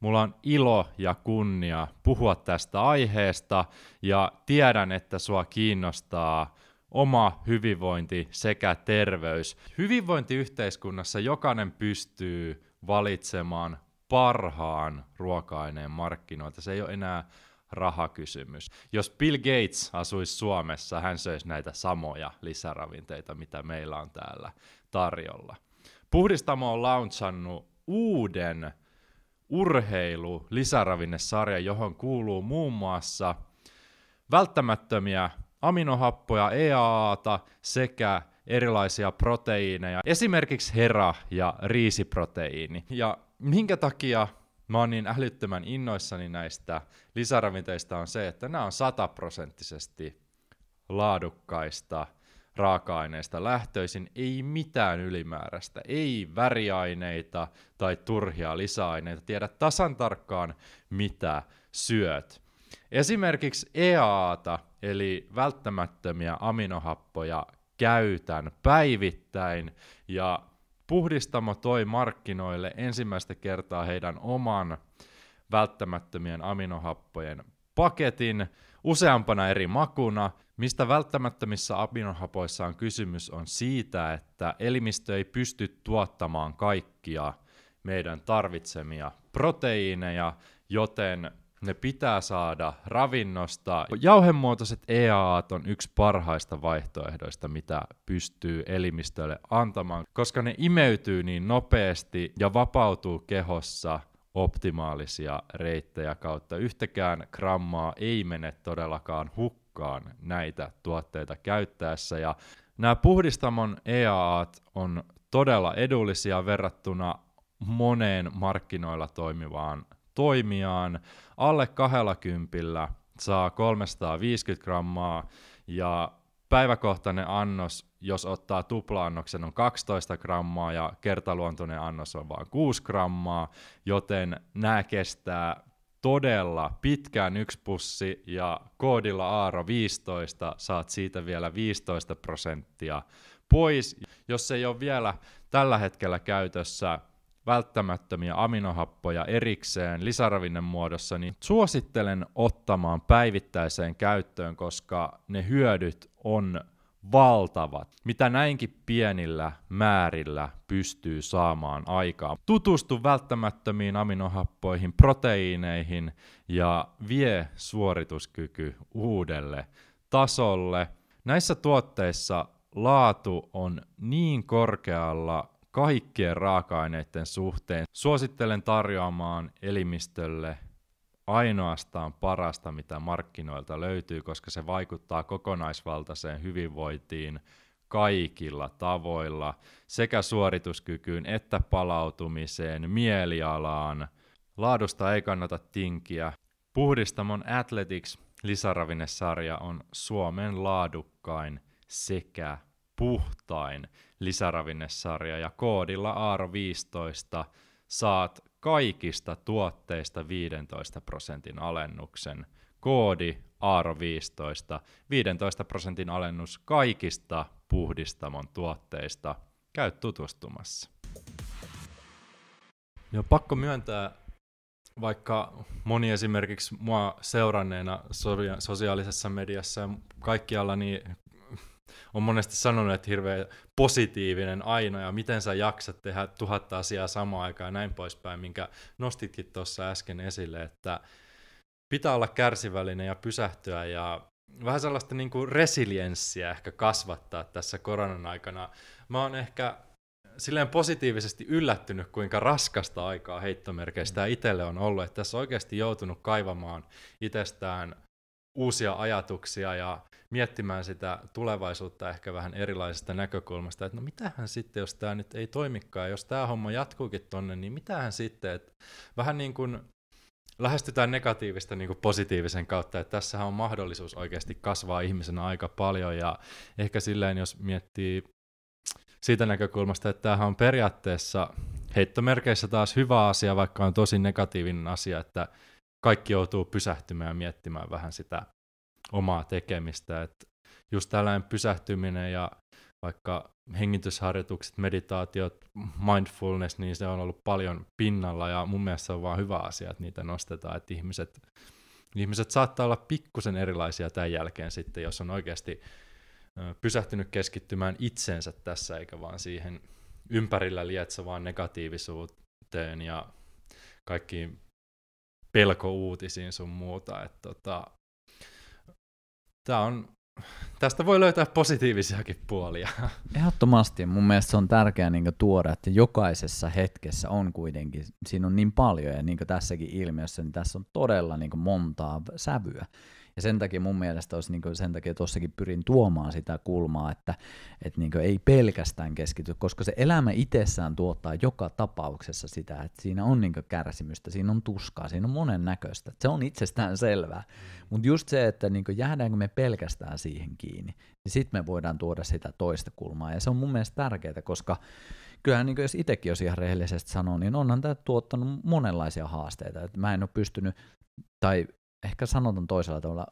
Mulla on ilo ja kunnia puhua tästä aiheesta ja tiedän, että sua kiinnostaa oma hyvinvointi sekä terveys. Hyvinvointiyhteiskunnassa jokainen pystyy valitsemaan parhaan ruoka-aineen markkinoilta. Se ei ole enää rahakysymys. Jos Bill Gates asuisi Suomessa, hän söisi näitä samoja lisäravinteita, mitä meillä on täällä tarjolla. Puhdistamo on launchannut uuden urheilu lisäravinnesarja, johon kuuluu muun muassa välttämättömiä aminohappoja, EAAta sekä erilaisia proteiineja, esimerkiksi hera- ja riisiproteiini. Ja minkä takia mä oon niin älyttömän innoissani näistä lisäravinteista on se, että nämä on sataprosenttisesti laadukkaista raaka-aineista lähtöisin, ei mitään ylimääräistä, ei väriaineita tai turhia lisäaineita, tiedä tasan tarkkaan mitä syöt. Esimerkiksi EAAta, eli välttämättömiä aminohappoja, käytän päivittäin ja Puhdistamo toi markkinoille ensimmäistä kertaa heidän oman välttämättömien aminohappojen paketin useampana eri makuna. Mistä välttämättömissä aminohapoissa on kysymys on siitä, että elimistö ei pysty tuottamaan kaikkia meidän tarvitsemia proteiineja, joten ne pitää saada ravinnosta. Jauhemuotoiset EAAt on yksi parhaista vaihtoehdoista, mitä pystyy elimistölle antamaan, koska ne imeytyy niin nopeasti ja vapautuu kehossa optimaalisia reittejä kautta. Yhtäkään grammaa ei mene todellakaan hukkaan näitä tuotteita käyttäessä. Ja nämä puhdistamon EAAt on todella edullisia verrattuna moneen markkinoilla toimivaan toimijaan. Alle 20 saa 350 grammaa ja päiväkohtainen annos, jos ottaa tupla-annoksen, on 12 grammaa ja kertaluontoinen annos on vain 6 grammaa, joten nämä kestää todella pitkään yksi pussi ja koodilla Aaro 15 saat siitä vielä 15 prosenttia pois. Jos ei ole vielä tällä hetkellä käytössä välttämättömiä aminohappoja erikseen lisäravinnen muodossa, niin suosittelen ottamaan päivittäiseen käyttöön, koska ne hyödyt on valtavat, mitä näinkin pienillä määrillä pystyy saamaan aikaan. Tutustu välttämättömiin aminohappoihin, proteiineihin ja vie suorituskyky uudelle tasolle. Näissä tuotteissa laatu on niin korkealla kaikkien raaka-aineiden suhteen. Suosittelen tarjoamaan elimistölle ainoastaan parasta, mitä markkinoilta löytyy, koska se vaikuttaa kokonaisvaltaiseen hyvinvointiin kaikilla tavoilla, sekä suorituskykyyn että palautumiseen, mielialaan. Laadusta ei kannata tinkiä. Puhdistamon Athletics lisäravinnesarja on Suomen laadukkain sekä puhtain lisäravinnesarja ja koodilla AAR15 saat kaikista tuotteista 15 prosentin alennuksen. Koodi AAR15, 15 prosentin alennus kaikista puhdistamon tuotteista. Käy tutustumassa. Ja pakko myöntää, vaikka moni esimerkiksi mua seuranneena sosiaalisessa mediassa ja kaikkialla, niin on monesti sanonut, että hirveän positiivinen aina ja miten sä jaksat tehdä tuhatta asiaa samaan aikaan ja näin poispäin, minkä nostitkin tuossa äsken esille, että pitää olla kärsivällinen ja pysähtyä ja vähän sellaista niin kuin resilienssiä ehkä kasvattaa tässä koronan aikana. Mä oon ehkä silleen positiivisesti yllättynyt, kuinka raskasta aikaa heittomerkeistä mm. itselle on ollut, että tässä on oikeasti joutunut kaivamaan itsestään uusia ajatuksia ja miettimään sitä tulevaisuutta ehkä vähän erilaisesta näkökulmasta, että no mitähän sitten, jos tämä nyt ei toimikaan, jos tämä homma jatkuukin tonne, niin mitähän sitten, että vähän niin kuin lähestytään negatiivista niin kuin positiivisen kautta, että tässä on mahdollisuus oikeasti kasvaa ihmisenä aika paljon ja ehkä silleen, jos miettii siitä näkökulmasta, että tämähän on periaatteessa heittomerkeissä taas hyvä asia, vaikka on tosi negatiivinen asia, että kaikki joutuu pysähtymään ja miettimään vähän sitä omaa tekemistä. Että just tällainen pysähtyminen ja vaikka hengitysharjoitukset, meditaatiot, mindfulness, niin se on ollut paljon pinnalla ja mun mielestä se on vaan hyvä asia, että niitä nostetaan, että ihmiset, ihmiset saattaa olla pikkusen erilaisia tämän jälkeen sitten, jos on oikeasti pysähtynyt keskittymään itsensä tässä, eikä vaan siihen ympärillä lietsovaan negatiivisuuteen ja kaikkiin pelkouutisiin sun muuta. Että tota, tää on, tästä voi löytää positiivisiakin puolia. Ehdottomasti. Mun mielestä se on tärkeää niin tuoda, että jokaisessa hetkessä on kuitenkin, siinä on niin paljon, ja niin tässäkin ilmiössä, niin tässä on todella niin montaa sävyä. Ja sen takia mun mielestä olisi, niin kuin, sen takia tuossakin pyrin tuomaan sitä kulmaa, että, että niin ei pelkästään keskity, koska se elämä itsessään tuottaa joka tapauksessa sitä, että siinä on niin kärsimystä, siinä on tuskaa, siinä on monen näköistä. Se on itsestään selvää. Mutta just se, että niin jäädäänkö me pelkästään siihen kiinni, niin sitten me voidaan tuoda sitä toista kulmaa. Ja se on mun mielestä tärkeää, koska kyllähän niin jos itsekin jos ihan rehellisesti sanoo, niin onhan tämä tuottanut monenlaisia haasteita. Et mä en ole pystynyt, tai ehkä sanotaan toisella tavalla,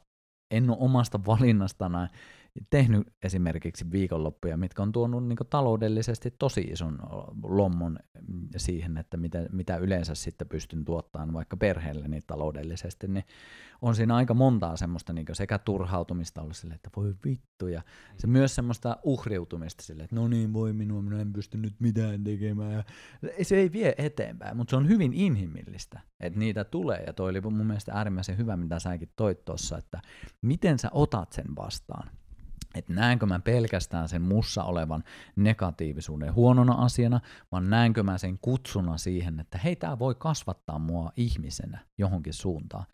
en ole omasta valinnastana tehnyt esimerkiksi viikonloppuja, mitkä on tuonut niin taloudellisesti tosi ison lommon siihen, että mitä, mitä yleensä sitten pystyn tuottamaan vaikka perheelle niin taloudellisesti, niin on siinä aika montaa semmoista niin sekä turhautumista olla sille, että voi vittu, ja se myös semmoista uhriutumista sille, että no niin, voi minua, minä en pysty nyt mitään tekemään. Ja se ei vie eteenpäin, mutta se on hyvin inhimillistä, että niitä tulee, ja toi oli mun mielestä äärimmäisen hyvä, mitä säkin toit tuossa, että miten sä otat sen vastaan että näenkö mä pelkästään sen mussa olevan negatiivisuuden huonona asiana, vaan näenkö mä sen kutsuna siihen, että hei, tämä voi kasvattaa mua ihmisenä johonkin suuntaan.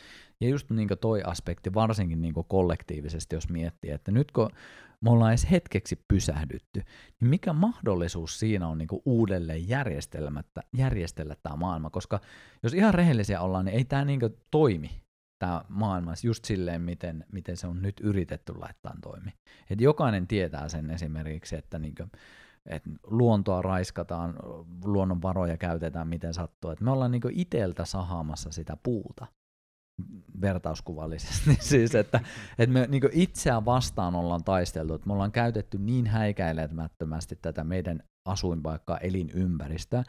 Ja just niin toi aspekti, varsinkin niin kollektiivisesti, jos miettii, että nyt kun me ollaan edes hetkeksi pysähdytty, niin mikä mahdollisuus siinä on niin uudelleen järjestellä tämä maailma, koska jos ihan rehellisiä ollaan, niin ei tämä niin toimi tämä maailma just silleen, miten, miten se on nyt yritetty laittaa toimi. Et jokainen tietää sen esimerkiksi, että niinku, et luontoa raiskataan, luonnonvaroja käytetään miten sattuu. Et me ollaan niinku iteltä sahaamassa sitä puuta vertauskuvallisesti, siis että, että me niin itseään vastaan ollaan taisteltu, että me ollaan käytetty niin häikäilemättömästi tätä meidän asuinpaikkaa, elinympäristöä,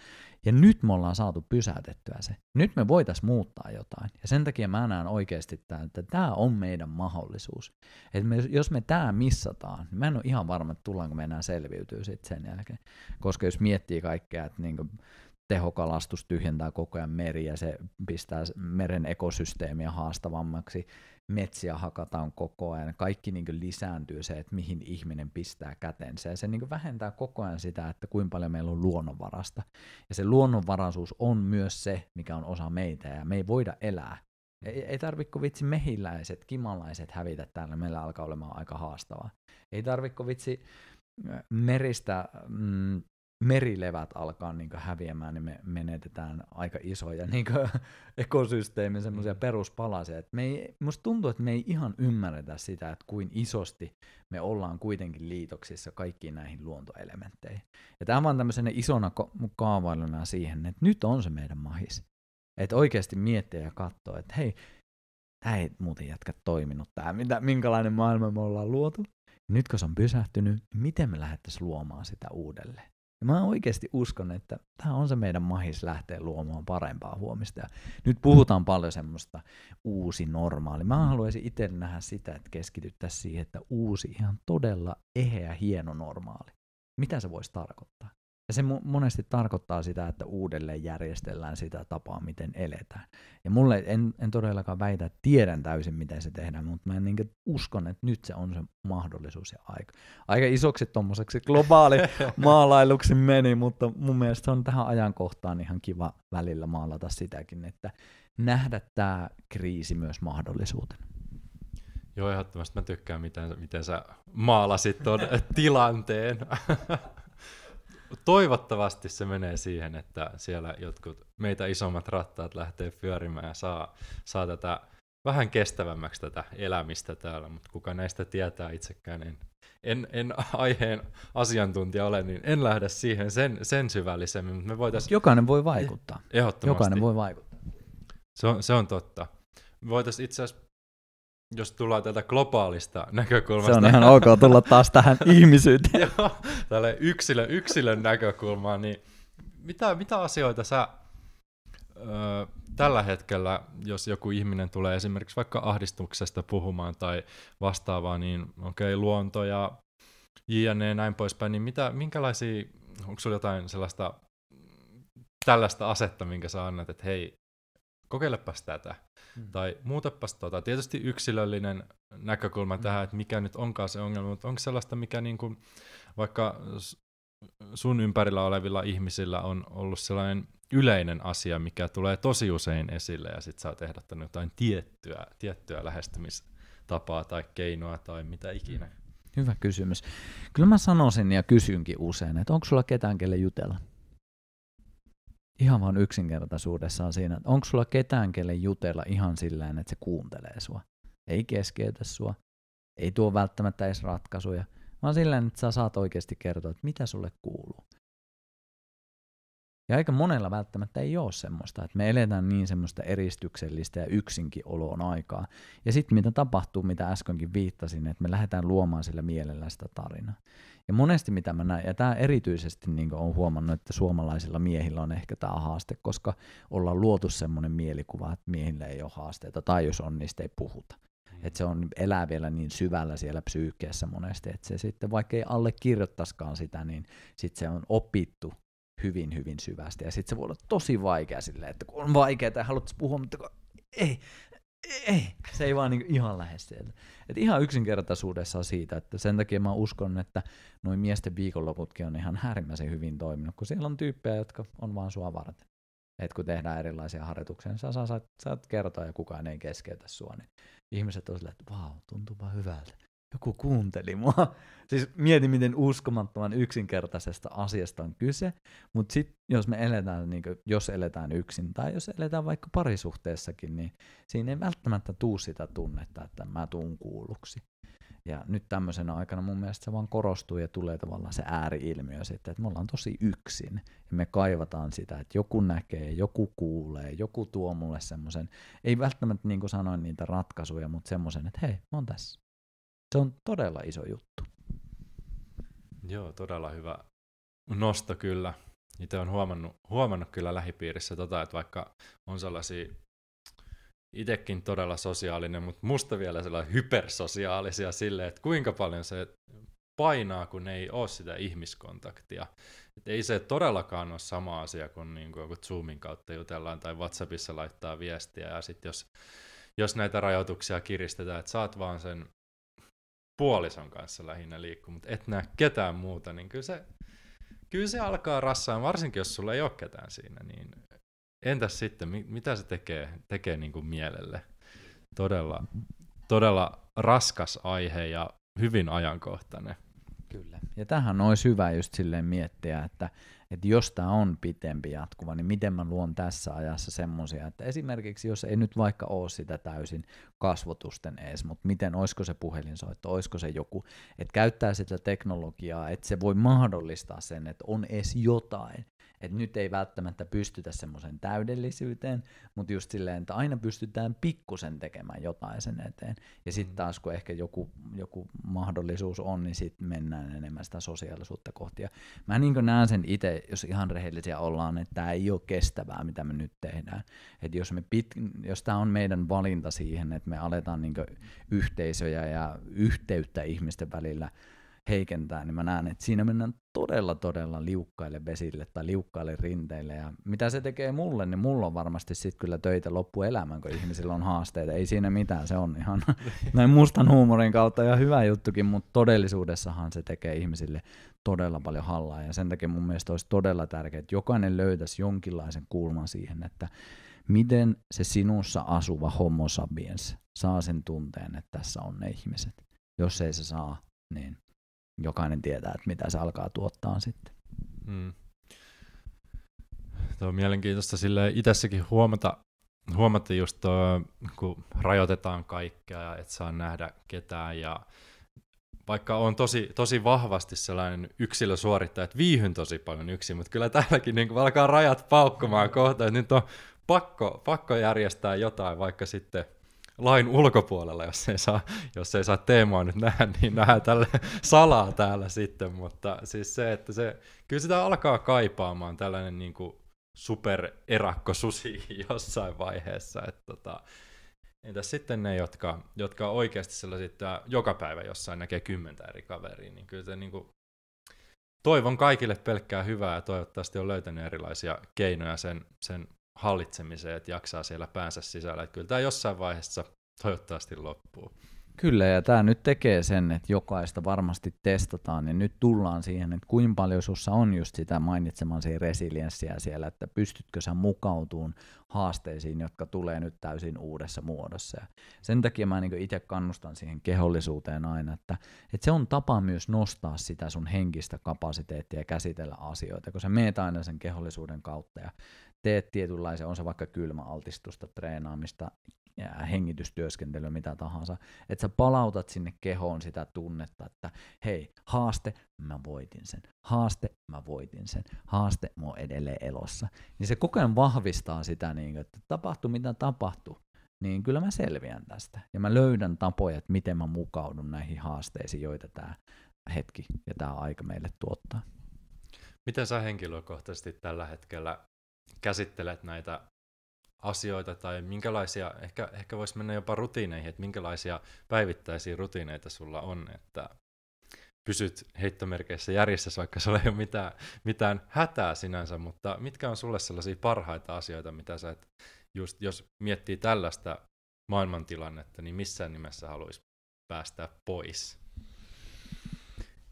ja nyt me ollaan saatu pysäytettyä se. Nyt me voitaisiin muuttaa jotain, ja sen takia mä näen oikeasti tämän, että tämä on meidän mahdollisuus. Että me, jos me tämä missataan, niin mä en ole ihan varma, että tullaanko me enää selviytyä sitten sen jälkeen, koska jos miettii kaikkea, että niin tehokalastus tyhjentää koko ajan meriä, se pistää meren ekosysteemiä haastavammaksi, metsiä hakataan koko ajan, kaikki niin lisääntyy se, että mihin ihminen pistää kätensä, ja se niin vähentää koko ajan sitä, että kuinka paljon meillä on luonnonvarasta. Ja se luonnonvaraisuus on myös se, mikä on osa meitä, ja me ei voida elää. Ei, ei tarvitse vitsi mehiläiset, kimalaiset hävitä täällä, meillä alkaa olemaan aika haastavaa. Ei tarvitse vitsi meristä mm, merilevät alkaa niin häviämään, niin me menetetään aika isoja niin ekosysteemin semmoisia mm. peruspalasia. Et me ei, musta tuntuu, että me ei ihan ymmärretä sitä, että kuin isosti me ollaan kuitenkin liitoksissa kaikkiin näihin luontoelementteihin. Ja tämä on vaan tämmöisenä isona kaavailuna siihen, että nyt on se meidän mahis. Että oikeasti miettiä ja katsoa, että hei, tämä ei muuten jätkä toiminut, tämä, mitä, minkälainen maailma me ollaan luotu. Nyt kun se on pysähtynyt, niin miten me lähdettäisiin luomaan sitä uudelleen? Ja mä oikeasti uskon, että tämä on se meidän mahis lähteä luomaan parempaa huomista. Ja nyt puhutaan paljon semmoista uusi normaali. Mä haluaisin itse nähdä sitä, että keskityttäisiin siihen, että uusi ihan todella eheä, hieno normaali. Mitä se voisi tarkoittaa? Ja se monesti tarkoittaa sitä, että uudelleen järjestellään sitä tapaa, miten eletään. Ja mulle en, en todellakaan väitä, että tiedän täysin, miten se tehdään, mutta mä en niin uskon, että nyt se on se mahdollisuus ja aika. Aika isoksi tuommoiseksi globaali maalailuksi meni, mutta mun mielestä se on tähän ajankohtaan ihan kiva välillä maalata sitäkin, että nähdä tämä kriisi myös mahdollisuutena. Joo, ehdottomasti mä tykkään, miten, miten sä maalasit tuon tilanteen toivottavasti se menee siihen, että siellä jotkut meitä isommat rattaat lähtee pyörimään ja saa, saa tätä vähän kestävämmäksi tätä elämistä täällä, mutta kuka näistä tietää itsekään, en, en, en aiheen asiantuntija ole, niin en lähde siihen sen, sen syvällisemmin. Mutta me voitais... Jokainen voi vaikuttaa. Ehdottomasti. Jokainen voi vaikuttaa. Se on, se on totta. Me voitaisiin itse asiassa jos tullaan tätä globaalista näkökulmasta. Se on ihan ok tulla taas tähän ihmisyyteen. Joo, tälle yksilö, yksilön näkökulmaan, niin mitä, mitä asioita sä ö, tällä hetkellä, jos joku ihminen tulee esimerkiksi vaikka ahdistuksesta puhumaan tai vastaavaa, niin okei, okay, luonto ja jne. näin poispäin, niin mitä, minkälaisia, onko sulla jotain sellaista tällaista asetta, minkä sä annat, että hei, kokeilepas tätä. Hmm. Tai muutepas tota. Tietysti yksilöllinen näkökulma hmm. tähän, että mikä nyt onkaan se ongelma, mutta onko sellaista, mikä niin kuin, vaikka sun ympärillä olevilla ihmisillä on ollut sellainen yleinen asia, mikä tulee tosi usein esille, ja sit sä oot ehdottanut jotain tiettyä, tiettyä lähestymistapaa tai keinoa tai mitä ikinä. Hmm. Hyvä kysymys. Kyllä mä sanoisin ja kysynkin usein, että onko sulla ketään, kelle jutella? Ihan vaan yksinkertaisuudessaan siinä, että onko sulla ketään, kelle jutella ihan sillä että se kuuntelee sua. Ei keskeytä sua, ei tuo välttämättä edes ratkaisuja, vaan sillä että sä saat oikeasti kertoa, että mitä sulle kuuluu. Ja aika monella välttämättä ei ole semmoista, että me eletään niin semmoista eristyksellistä ja yksinkin oloon aikaa. Ja sitten mitä tapahtuu, mitä äskenkin viittasin, että me lähdetään luomaan sillä mielellä sitä tarinaa. Ja monesti mitä mä näen, ja tämä erityisesti niin on huomannut, että suomalaisilla miehillä on ehkä tämä haaste, koska ollaan luotu semmoinen mielikuva, että miehillä ei ole haasteita, tai jos on, niistä ei puhuta. Mm. Että se on, elää vielä niin syvällä siellä psyykkeessä monesti, että se sitten vaikka ei allekirjoittaisikaan sitä, niin sitten se on opittu hyvin, hyvin syvästi. Ja sitten se voi olla tosi vaikea silleen, että kun on vaikeaa ja haluat puhua, mutta kun ei, ei, se ei vaan niin ihan lähde sieltä. Et ihan yksinkertaisuudessa siitä, että sen takia mä uskon, että noin miesten viikonloputkin on ihan äärimmäisen hyvin toiminut, kun siellä on tyyppejä, jotka on vaan sua varten. Et kun tehdään erilaisia harjoituksia, niin sä saat, saat kertoa ja kukaan ei keskeytä sua, niin ihmiset on silleen, että vau, tuntuu hyvältä joku kuunteli mua. Siis mieti, miten uskomattoman yksinkertaisesta asiasta on kyse, mutta sitten jos me eletään, niin kuin, jos eletään yksin tai jos eletään vaikka parisuhteessakin, niin siinä ei välttämättä tuu sitä tunnetta, että mä tuun kuulluksi. Ja nyt tämmöisenä aikana mun mielestä se vaan korostuu ja tulee tavallaan se ääriilmiö sitten, että me ollaan tosi yksin ja me kaivataan sitä, että joku näkee, joku kuulee, joku tuo mulle semmoisen, ei välttämättä niin kuin sanoin niitä ratkaisuja, mutta semmoisen, että hei, mä oon tässä se on todella iso juttu. Joo, todella hyvä nosto kyllä. Itse on huomannut, huomannut kyllä lähipiirissä tota, että vaikka on sellaisia itsekin todella sosiaalinen, mutta musta vielä sellainen hypersosiaalisia sille, että kuinka paljon se painaa, kun ei ole sitä ihmiskontaktia. Et ei se todellakaan ole sama asia kuin, niin kuin Zoomin kautta jutellaan tai WhatsAppissa laittaa viestiä ja sitten jos, jos näitä rajoituksia kiristetään, että saat vaan sen puolison kanssa lähinnä liikkuu, mutta et näe ketään muuta, niin kyllä se, kyllä se alkaa rassaan, varsinkin jos sulla ei ole ketään siinä, niin entäs sitten, mitä se tekee, tekee niin kuin mielelle? Todella, todella raskas aihe ja hyvin ajankohtainen. Kyllä. Ja tähän olisi hyvä just silleen miettiä, että, että jos tämä on pitempi jatkuva, niin miten mä luon tässä ajassa semmoisia, että esimerkiksi jos ei nyt vaikka ole sitä täysin kasvotusten ees, mutta miten, olisiko se puhelinsoitto, olisiko se joku, että käyttää sitä teknologiaa, että se voi mahdollistaa sen, että on edes jotain, että nyt ei välttämättä pystytä semmoisen täydellisyyteen, mutta just silleen, että aina pystytään pikkusen tekemään jotain sen eteen. Ja sitten mm. taas kun ehkä joku, joku mahdollisuus on, niin sitten mennään enemmän sitä sosiaalisuutta kohti. Ja mä niin näen sen itse, jos ihan rehellisiä ollaan, että tämä ei ole kestävää, mitä me nyt tehdään. Että jos, me pit, jos tämä on meidän valinta siihen, että me aletaan niin yhteisöjä ja yhteyttä ihmisten välillä heikentää, niin mä näen, että siinä mennään todella, todella liukkaille vesille tai liukkaille rinteille. Ja mitä se tekee mulle, niin mulla on varmasti sitten kyllä töitä loppuelämän, kun ihmisillä on haasteita. Ei siinä mitään, se on ihan näin mustan huumorin kautta ja hyvä juttukin, mutta todellisuudessahan se tekee ihmisille todella paljon hallaa. Ja sen takia mun mielestä olisi todella tärkeää, että jokainen löytäisi jonkinlaisen kulman siihen, että miten se sinussa asuva homo sapiens saa sen tunteen, että tässä on ne ihmiset. Jos ei se saa, niin jokainen tietää, että mitä se alkaa tuottaa sitten. Hmm. Tuo on mielenkiintoista sille itsessäkin huomata, huomata just tuo, kun rajoitetaan kaikkea ja et saa nähdä ketään ja vaikka on tosi, tosi vahvasti sellainen yksilösuorittaja, että viihyn tosi paljon yksin, mutta kyllä täälläkin niin alkaa rajat paukkumaan kohta, että nyt on pakko, pakko järjestää jotain, vaikka sitten lain ulkopuolella, jos ei saa, jos ei saa Teemoa nyt nähdä, niin nähdään tälle salaa täällä sitten, mutta siis se, että se, kyllä sitä alkaa kaipaamaan tällainen niin kuin supererakkosusi jossain vaiheessa, että tota, entäs sitten ne, jotka, jotka oikeasti sellaiset, joka päivä jossain näkee kymmentä eri kaveria, niin kyllä se niin kuin, toivon kaikille pelkkää hyvää ja toivottavasti on löytänyt erilaisia keinoja sen, sen hallitsemiseen, että jaksaa siellä päänsä sisällä. Että kyllä tämä jossain vaiheessa toivottavasti loppuu. Kyllä, ja tämä nyt tekee sen, että jokaista varmasti testataan, niin nyt tullaan siihen, että kuinka paljon sinussa on just sitä mainitsemasi resilienssiä siellä, että pystytkö sä mukautumaan haasteisiin, jotka tulee nyt täysin uudessa muodossa. Ja sen takia mä niin itse kannustan siihen kehollisuuteen aina, että, että se on tapa myös nostaa sitä sun henkistä kapasiteettia ja käsitellä asioita, kun sä meet aina sen kehollisuuden kautta ja teet tietynlaisen, on se vaikka kylmäaltistusta, treenaamista, hengitystyöskentelyä, mitä tahansa, että sä palautat sinne kehoon sitä tunnetta, että hei, haaste, mä voitin sen, haaste, mä voitin sen, haaste, mä oon edelleen elossa. Niin se koko ajan vahvistaa sitä, niin että tapahtuu mitä tapahtuu, niin kyllä mä selviän tästä. Ja mä löydän tapoja, että miten mä mukaudun näihin haasteisiin, joita tämä hetki ja tämä aika meille tuottaa. Miten sä henkilökohtaisesti tällä hetkellä käsittelet näitä asioita tai minkälaisia, ehkä, ehkä voisi mennä jopa rutiineihin, että minkälaisia päivittäisiä rutiineita sulla on, että pysyt heittomerkeissä järjestässä, vaikka sulla ei ole mitään, mitään hätää sinänsä, mutta mitkä on sulle sellaisia parhaita asioita, mitä sä et, just jos miettii tällaista maailmantilannetta, niin missään nimessä haluaisi päästä pois?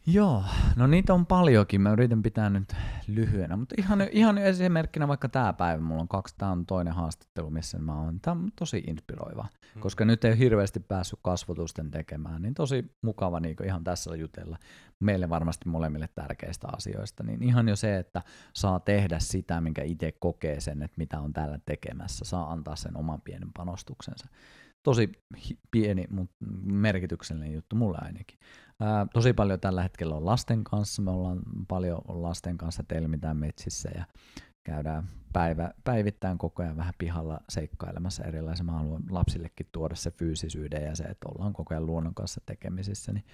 Joo, no niitä on paljonkin. Mä yritän pitää nyt lyhyenä, mutta ihan, ihan esimerkkinä vaikka tämä päivä, mulla on kaksi, tämä on toinen haastattelu, missä mä oon. Tämä on tosi inspiroiva, hmm. koska nyt ei hirveästi päässyt kasvotusten tekemään, niin tosi mukava niin ihan tässä jutella meille varmasti molemmille tärkeistä asioista. Niin ihan jo se, että saa tehdä sitä, minkä itse kokee sen, että mitä on täällä tekemässä, saa antaa sen oman pienen panostuksensa tosi pieni, mutta merkityksellinen juttu mulle ainakin. Ää, tosi paljon tällä hetkellä on lasten kanssa, me ollaan paljon lasten kanssa telmitään metsissä ja käydään päivä, päivittäin koko ajan vähän pihalla seikkailemassa erilaisia. Mä haluan lapsillekin tuoda se fyysisyyden ja se, että ollaan koko ajan luonnon kanssa tekemisissä, niin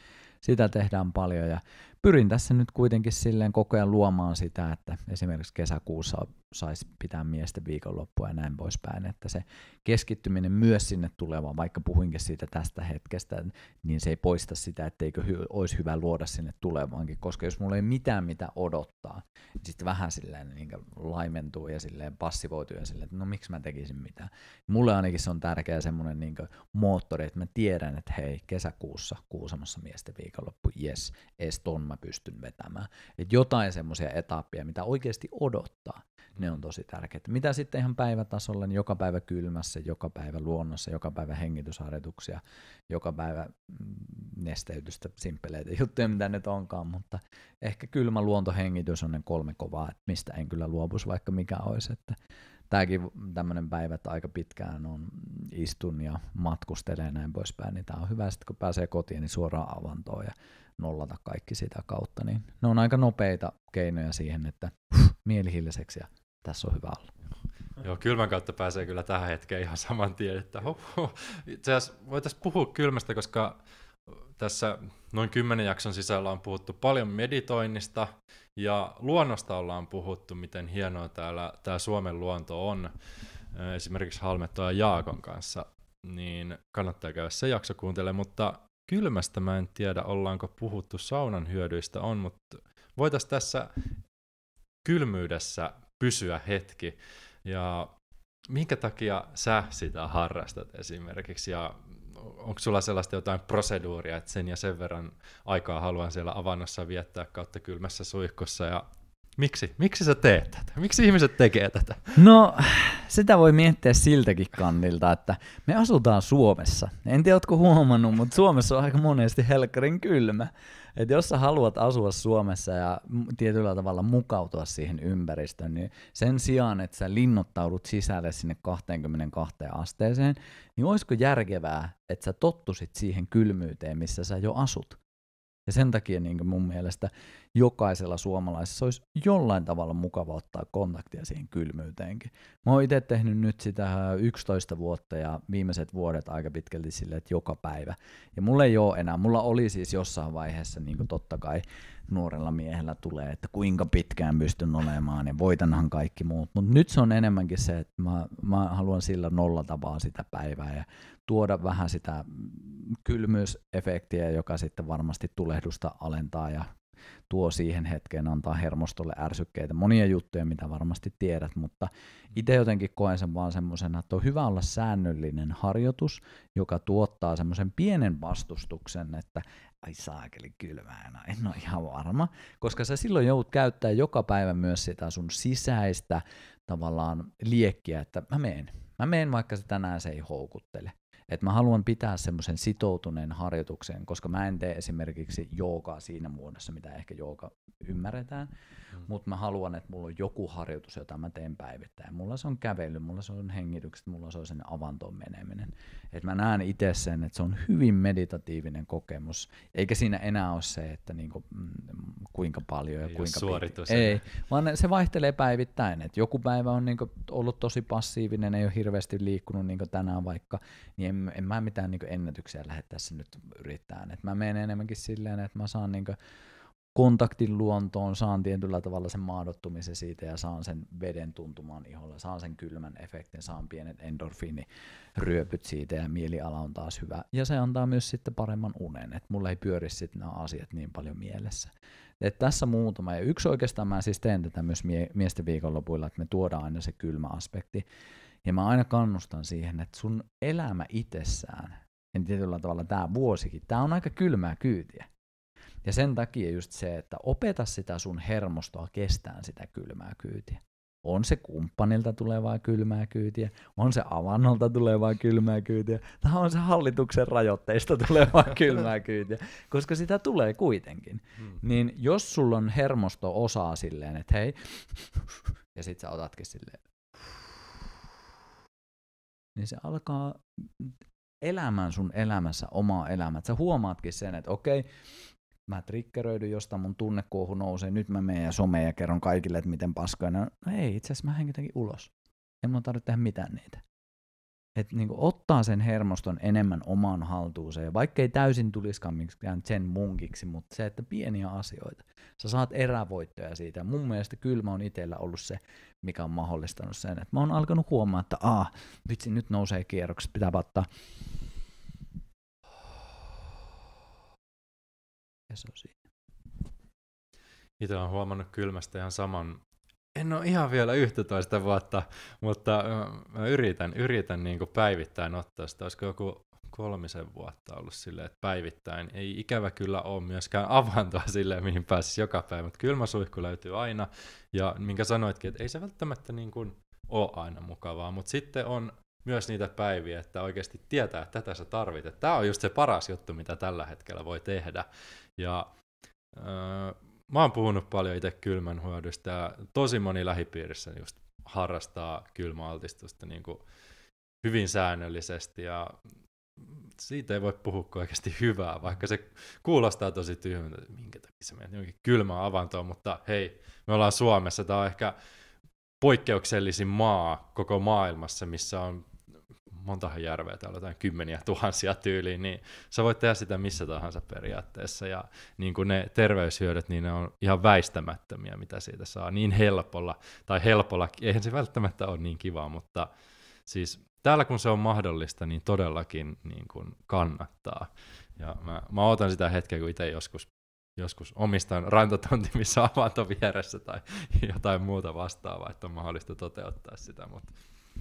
sitä tehdään paljon ja pyrin tässä nyt kuitenkin silleen koko ajan luomaan sitä, että esimerkiksi kesäkuussa saisi pitää miesten viikonloppua ja näin poispäin, että se keskittyminen myös sinne tulevaan, vaikka puhuinkin siitä tästä hetkestä, niin se ei poista sitä, etteikö hy- olisi hyvä luoda sinne tulevaankin, koska jos mulla ei mitään mitä odottaa, niin sitten vähän silleen niin laimentuu ja silleen passivoituu ja silleen, että no miksi mä tekisin mitään. Mulle ainakin se on tärkeä semmoinen niin moottori, että mä tiedän, että hei, kesäkuussa Kuusamossa miesten viikonloppu, yes, ees ton mä pystyn vetämään. Että jotain semmoisia etappeja, mitä oikeasti odottaa, ne on tosi tärkeitä. Mitä sitten ihan päivätasolla, niin joka päivä kylmässä, joka päivä luonnossa, joka päivä hengitysharjoituksia, joka päivä mm, nesteytystä, simppeleitä juttuja, mitä nyt onkaan, mutta ehkä kylmä luontohengitys on ne kolme kovaa, että mistä en kyllä luopuisi, vaikka mikä olisi. Että tämäkin tämmöinen päivä, että aika pitkään on istun ja matkustelee näin poispäin, niin tämä on hyvä sitten kun pääsee kotiin, niin suoraan avantoon ja nollata kaikki sitä kautta, niin ne on aika nopeita keinoja siihen, että mieli hiljaseksi ja tässä on hyvä olla. Joo, kylmän kautta pääsee kyllä tähän hetkeen ihan saman tien, että Itse asiassa voitaisiin puhua kylmästä, koska tässä noin kymmenen jakson sisällä on puhuttu paljon meditoinnista ja luonnosta ollaan puhuttu, miten hienoa täällä tämä Suomen luonto on. Esimerkiksi Halmettoa ja Jaakon kanssa, niin kannattaa käydä se jakso kuuntelemaan, mutta kylmästä mä en tiedä, ollaanko puhuttu saunan hyödyistä on, mutta voitaisiin tässä kylmyydessä pysyä hetki. Ja minkä takia sä sitä harrastat esimerkiksi ja onko sulla sellaista jotain proseduuria, että sen ja sen verran aikaa haluan siellä avannossa viettää kautta kylmässä suihkussa ja Miksi? Miksi sä teet tätä? Miksi ihmiset tekee tätä? No, sitä voi miettiä siltäkin kannilta, että me asutaan Suomessa. En tiedä, ootko huomannut, mutta Suomessa on aika monesti helkkarin kylmä. Et jos sä haluat asua Suomessa ja tietyllä tavalla mukautua siihen ympäristöön, niin sen sijaan, että sä linnoittaudut sisälle sinne 22 asteeseen, niin olisiko järkevää, että sä tottusit siihen kylmyyteen, missä sä jo asut? Ja sen takia niin mun mielestä jokaisella suomalaisessa olisi jollain tavalla mukava ottaa kontaktia siihen kylmyyteenkin. Mä oon itse tehnyt nyt sitä 11 vuotta ja viimeiset vuodet aika pitkälti silleen, että joka päivä. Ja mulla ei ole enää, mulla oli siis jossain vaiheessa niin totta kai nuorella miehellä tulee, että kuinka pitkään pystyn olemaan ja voitanhan kaikki muut. Mutta nyt se on enemmänkin se, että mä, mä haluan sillä nollata vaan sitä päivää ja tuoda vähän sitä kylmyysefektiä, joka sitten varmasti tulehdusta alentaa ja tuo siihen hetkeen, antaa hermostolle ärsykkeitä, monia juttuja, mitä varmasti tiedät, mutta itse jotenkin koen sen vaan semmoisena, että on hyvä olla säännöllinen harjoitus, joka tuottaa semmoisen pienen vastustuksen, että ai saakeli kylmää, en ole ihan varma, koska sä silloin joudut käyttää joka päivä myös sitä sun sisäistä tavallaan liekkiä, että mä meen, mä meen vaikka se tänään se ei houkuttele. Et mä haluan pitää semmoisen sitoutuneen harjoituksen, koska mä en tee esimerkiksi joogaa siinä muodossa, mitä ehkä jooga ymmärretään, mm. mutta mä haluan, että mulla on joku harjoitus, jota mä teen päivittäin. Mulla se on kävely, mulla se on hengitykset, mulla se on sen avantoon meneminen. Et mä näen itse sen, että se on hyvin meditatiivinen kokemus, eikä siinä enää ole se, että niinku, mm, kuinka paljon ja ei kuinka suoritus. Ei, vaan se vaihtelee päivittäin. Et joku päivä on niinku ollut tosi passiivinen, ei ole hirveästi liikkunut niin tänään vaikka, niin en, en mä mitään niinku ennätyksiä lähde tässä nyt yrittämään. Et mä menen enemmänkin silleen, että mä saan niinku kontaktin luontoon, saan tietyllä tavalla sen maadottumisen siitä ja saan sen veden tuntumaan iholla, saan sen kylmän efektin, saan pienet endorfiiniryöpyt siitä ja mieliala on taas hyvä. Ja se antaa myös sitten paremman unen, että mulla ei pyöri sitten nämä asiat niin paljon mielessä. Et tässä muutama. Ja yksi oikeastaan mä siis teen tätä myös mie- miesten viikonlopuilla, että me tuodaan aina se kylmä aspekti. Ja mä aina kannustan siihen, että sun elämä itsessään, en tietyllä tavalla tämä vuosikin, tämä on aika kylmää kyytiä. Ja sen takia just se, että opeta sitä sun hermostoa kestään sitä kylmää kyytiä. On se kumppanilta tulevaa kylmää kyytiä, on se avannolta tulevaa kylmää kyytiä, tai on se hallituksen rajoitteista tulevaa kylmää kyytiä, koska sitä tulee kuitenkin. Hmm. Niin jos sulla on hermosto osaa silleen, että hei, ja sit sä otatkin silleen, niin se alkaa elämään sun elämässä omaa elämää. Sä huomaatkin sen, että okei, mä triggeröidyn jostain, mun tunnekuohu nousee, nyt mä menen ja someen ja kerron kaikille, että miten paskoina. No ei, itse asiassa mä hengitänkin ulos. En mun tarvitse tehdä mitään niitä että niin ottaa sen hermoston enemmän omaan haltuuseen, vaikka ei täysin tulisikaan miksikään sen munkiksi, mutta se, että pieniä asioita. Sä saat erävoittoja siitä. Ja mun mielestä kylmä on itsellä ollut se, mikä on mahdollistanut sen. Että mä oon alkanut huomaa, että ah, vitsi, nyt nousee kierrokset, pitää ottaa. Ja se on siinä. Itse olen huomannut kylmästä ihan saman en ole ihan vielä 11 vuotta, mutta mä yritän, yritän niin kuin päivittäin ottaa sitä. Olisiko joku kolmisen vuotta ollut silleen, että päivittäin ei ikävä kyllä ole myöskään avantoa silleen, mihin pääsisi joka päivä, mutta kylmä suihku löytyy aina, ja minkä sanoitkin, että ei se välttämättä niin kuin ole aina mukavaa, mutta sitten on myös niitä päiviä, että oikeasti tietää, että tätä sä tarvit. Tämä on just se paras juttu, mitä tällä hetkellä voi tehdä. Ja öö, mä oon puhunut paljon itse kylmän hyödystä ja tosi moni lähipiirissä just harrastaa kylmäaltistusta niin kuin hyvin säännöllisesti ja siitä ei voi puhua oikeasti hyvää, vaikka se kuulostaa tosi tyhmältä, että minkä takia se menee johonkin kylmään avantoon, mutta hei, me ollaan Suomessa, tämä on ehkä poikkeuksellisin maa koko maailmassa, missä on montahan järveä, täällä jotain kymmeniä tuhansia tyyliin, niin sä voit tehdä sitä missä tahansa periaatteessa, ja niin kuin ne terveyshyödyt, niin ne on ihan väistämättömiä, mitä siitä saa, niin helpolla, tai helpolla, eihän se välttämättä ole niin kiva, mutta siis täällä kun se on mahdollista, niin todellakin niin kuin kannattaa, ja mä, mä otan sitä hetkeä, kun itse joskus joskus omistan rantatonti, missä avanto vieressä tai jotain muuta vastaavaa, että on mahdollista toteuttaa sitä, mutta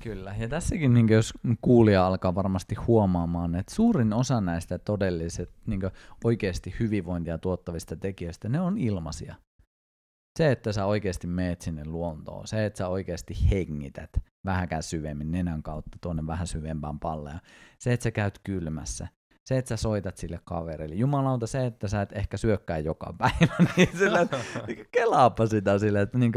Kyllä, ja tässäkin niin jos kuulija alkaa varmasti huomaamaan, että suurin osa näistä todelliset niin oikeasti hyvinvointia tuottavista tekijöistä, ne on ilmaisia. Se, että sä oikeasti meet sinne luontoon, se, että sä oikeasti hengität vähänkään syvemmin nenän kautta tuonne vähän syvempään palleen, se, että sä käyt kylmässä, se, että sä soitat sille kaverille. Jumalauta se, että sä et ehkä syökkää joka päivä, niin sillä, niin kelaapa sitä sille, että niin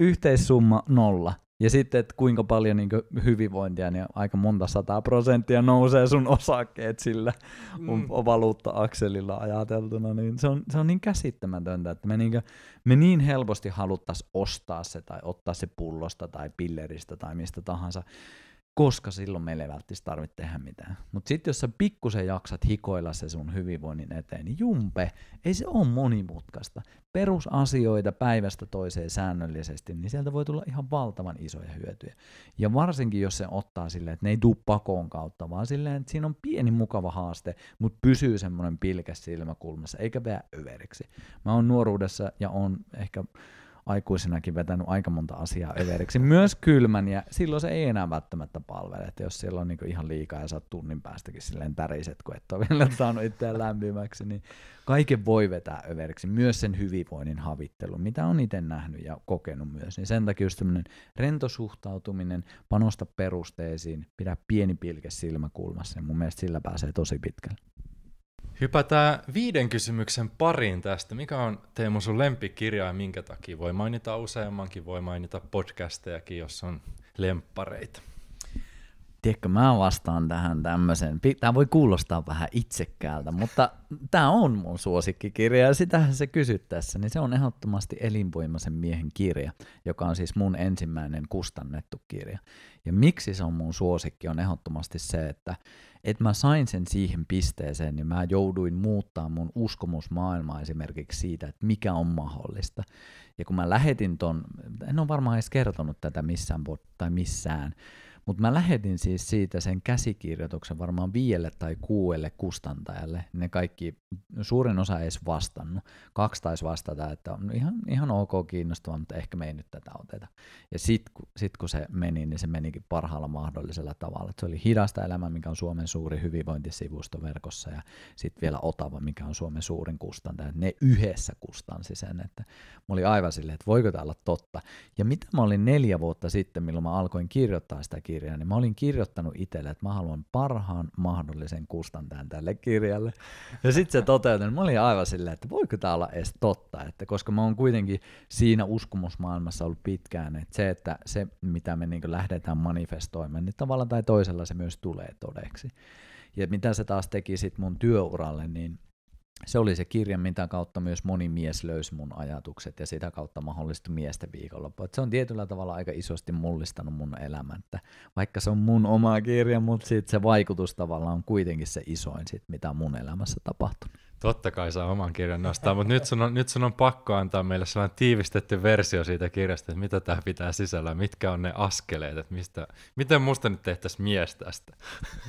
yhteissumma nolla. Ja sitten, että kuinka paljon niin hyvinvointia, niin aika monta sataa prosenttia nousee sun osakkeet sillä mm. valuutta-akselilla ajateltuna, niin se on, se on niin käsittämätöntä, että me niin, me niin helposti haluttaisiin ostaa se tai ottaa se pullosta tai pilleristä tai mistä tahansa, koska silloin meillä ei välttämättä tarvitse tehdä mitään. Mutta sitten jos sä pikkusen jaksat hikoilla se sun hyvinvoinnin eteen, niin jumpe, ei se ole monimutkaista. Perusasioita päivästä toiseen säännöllisesti, niin sieltä voi tulla ihan valtavan isoja hyötyjä. Ja varsinkin jos se ottaa silleen, että ne ei tuu pakoon kautta, vaan silleen, että siinä on pieni mukava haaste, mutta pysyy semmoinen pilkäs silmäkulmassa, eikä vää överiksi. Mä oon nuoruudessa ja on ehkä aikuisenakin vetänyt aika monta asiaa överiksi, myös kylmän, ja silloin se ei enää välttämättä palvele, että jos siellä on niinku ihan liikaa ja oot tunnin päästäkin silleen täriset, kun et ole vielä saanut itseään lämpimäksi, niin kaiken voi vetää överiksi, myös sen hyvinvoinnin havittelu, mitä on itse nähnyt ja kokenut myös, niin sen takia just tämmöinen rentosuhtautuminen, panosta perusteisiin, pidä pieni pilke silmäkulmassa, ja mun mielestä sillä pääsee tosi pitkälle. Hypätään viiden kysymyksen pariin tästä. Mikä on Teemu sun lempikirja ja minkä takia? Voi mainita useammankin, voi mainita podcastejakin, jos on lemppareita. Tiedätkö, mä vastaan tähän tämmöisen. Tämä voi kuulostaa vähän itsekkäältä, mutta tämä on mun suosikkikirja ja sitähän se kysyt tässä, niin se on ehdottomasti Elinvoimaisen miehen kirja, joka on siis mun ensimmäinen kustannettu kirja. Ja miksi se on mun suosikki on ehdottomasti se, että että mä sain sen siihen pisteeseen, niin mä jouduin muuttaa mun uskomusmaailmaa esimerkiksi siitä, että mikä on mahdollista. Ja kun mä lähetin ton, en ole varmaan edes kertonut tätä missään tai missään, mutta mä lähetin siis siitä sen käsikirjoituksen varmaan viielle tai kuuelle kustantajalle. Ne kaikki, suurin osa ei edes vastannut. Kaksi taisi vastata, että on ihan, ihan ok kiinnostava, mutta ehkä me ei nyt tätä oteta. Ja sitten sit kun se meni, niin se menikin parhaalla mahdollisella tavalla. Et se oli Hidasta elämä, mikä on Suomen suuri hyvinvointisivusto verkossa, ja sitten vielä Otava, mikä on Suomen suurin kustantaja. Ne yhdessä kustansi sen, että mä olin aivan silleen, että voiko tämä olla totta. Ja mitä mä olin neljä vuotta sitten, milloin mä alkoin kirjoittaa sitä kirjaa, kirjaa, niin mä olin kirjoittanut itselle, että mä haluan parhaan mahdollisen kustantajan tälle kirjalle. Ja sitten se toteutui, mä olin aivan silleen, että voiko tämä olla edes totta, että koska mä oon kuitenkin siinä uskomusmaailmassa ollut pitkään, että se, että se mitä me niin lähdetään manifestoimaan, niin tavallaan tai toisella se myös tulee todeksi. Ja mitä se taas teki sitten mun työuralle, niin se oli se kirja, mitä kautta myös moni mies löysi mun ajatukset ja sitä kautta mahdollistui miesten viikonloppu. Et se on tietyllä tavalla aika isosti mullistanut mun elämän, että vaikka se on mun oma kirja, mutta sit se vaikutus tavallaan on kuitenkin se isoin, sit, mitä mun elämässä tapahtunut. Totta kai saa oman kirjan nostaa, mutta nyt sun, on, nyt sun on pakko antaa meille sellainen tiivistetty versio siitä kirjasta, että mitä tämä pitää sisällä, mitkä on ne askeleet, että mistä, miten musta nyt tehtäisiin mies tästä.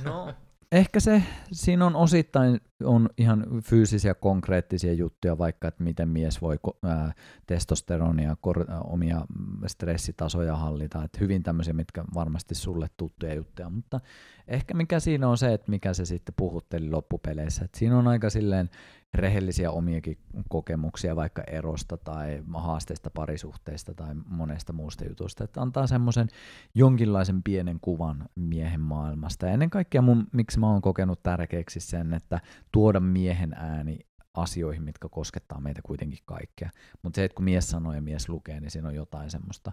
No, Ehkä se, siinä on osittain on ihan fyysisiä konkreettisia juttuja, vaikka että miten mies voi ää, testosteronia, kor, ää, omia stressitasoja hallita, että hyvin tämmöisiä, mitkä varmasti sulle tuttuja juttuja, mutta ehkä mikä siinä on se, että mikä se sitten puhutteli loppupeleissä, että siinä on aika silleen rehellisiä omiakin kokemuksia vaikka erosta tai haasteista parisuhteista tai monesta muusta jutusta, että antaa semmoisen jonkinlaisen pienen kuvan miehen maailmasta. Ja ennen kaikkea mun, miksi mä oon kokenut tärkeäksi sen, että tuoda miehen ääni asioihin, mitkä koskettaa meitä kuitenkin kaikkea. Mutta se, että kun mies sanoo ja mies lukee, niin siinä on jotain semmoista,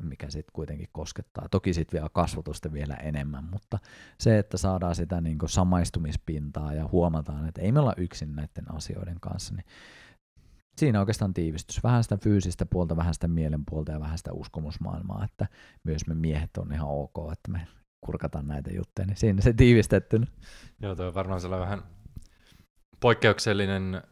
mikä sitten kuitenkin koskettaa. Toki sitten vielä kasvatusta vielä enemmän, mutta se, että saadaan sitä niin samaistumispintaa ja huomataan, että ei me olla yksin näiden asioiden kanssa, niin siinä oikeastaan tiivistys. Vähän sitä fyysistä puolta, vähän sitä mielen puolta ja vähän sitä uskomusmaailmaa, että myös me miehet on ihan ok, että me kurkataan näitä juttuja, niin siinä se tiivistettynä. Joo, tuo on varmaan sellainen vähän poikkeuksellinen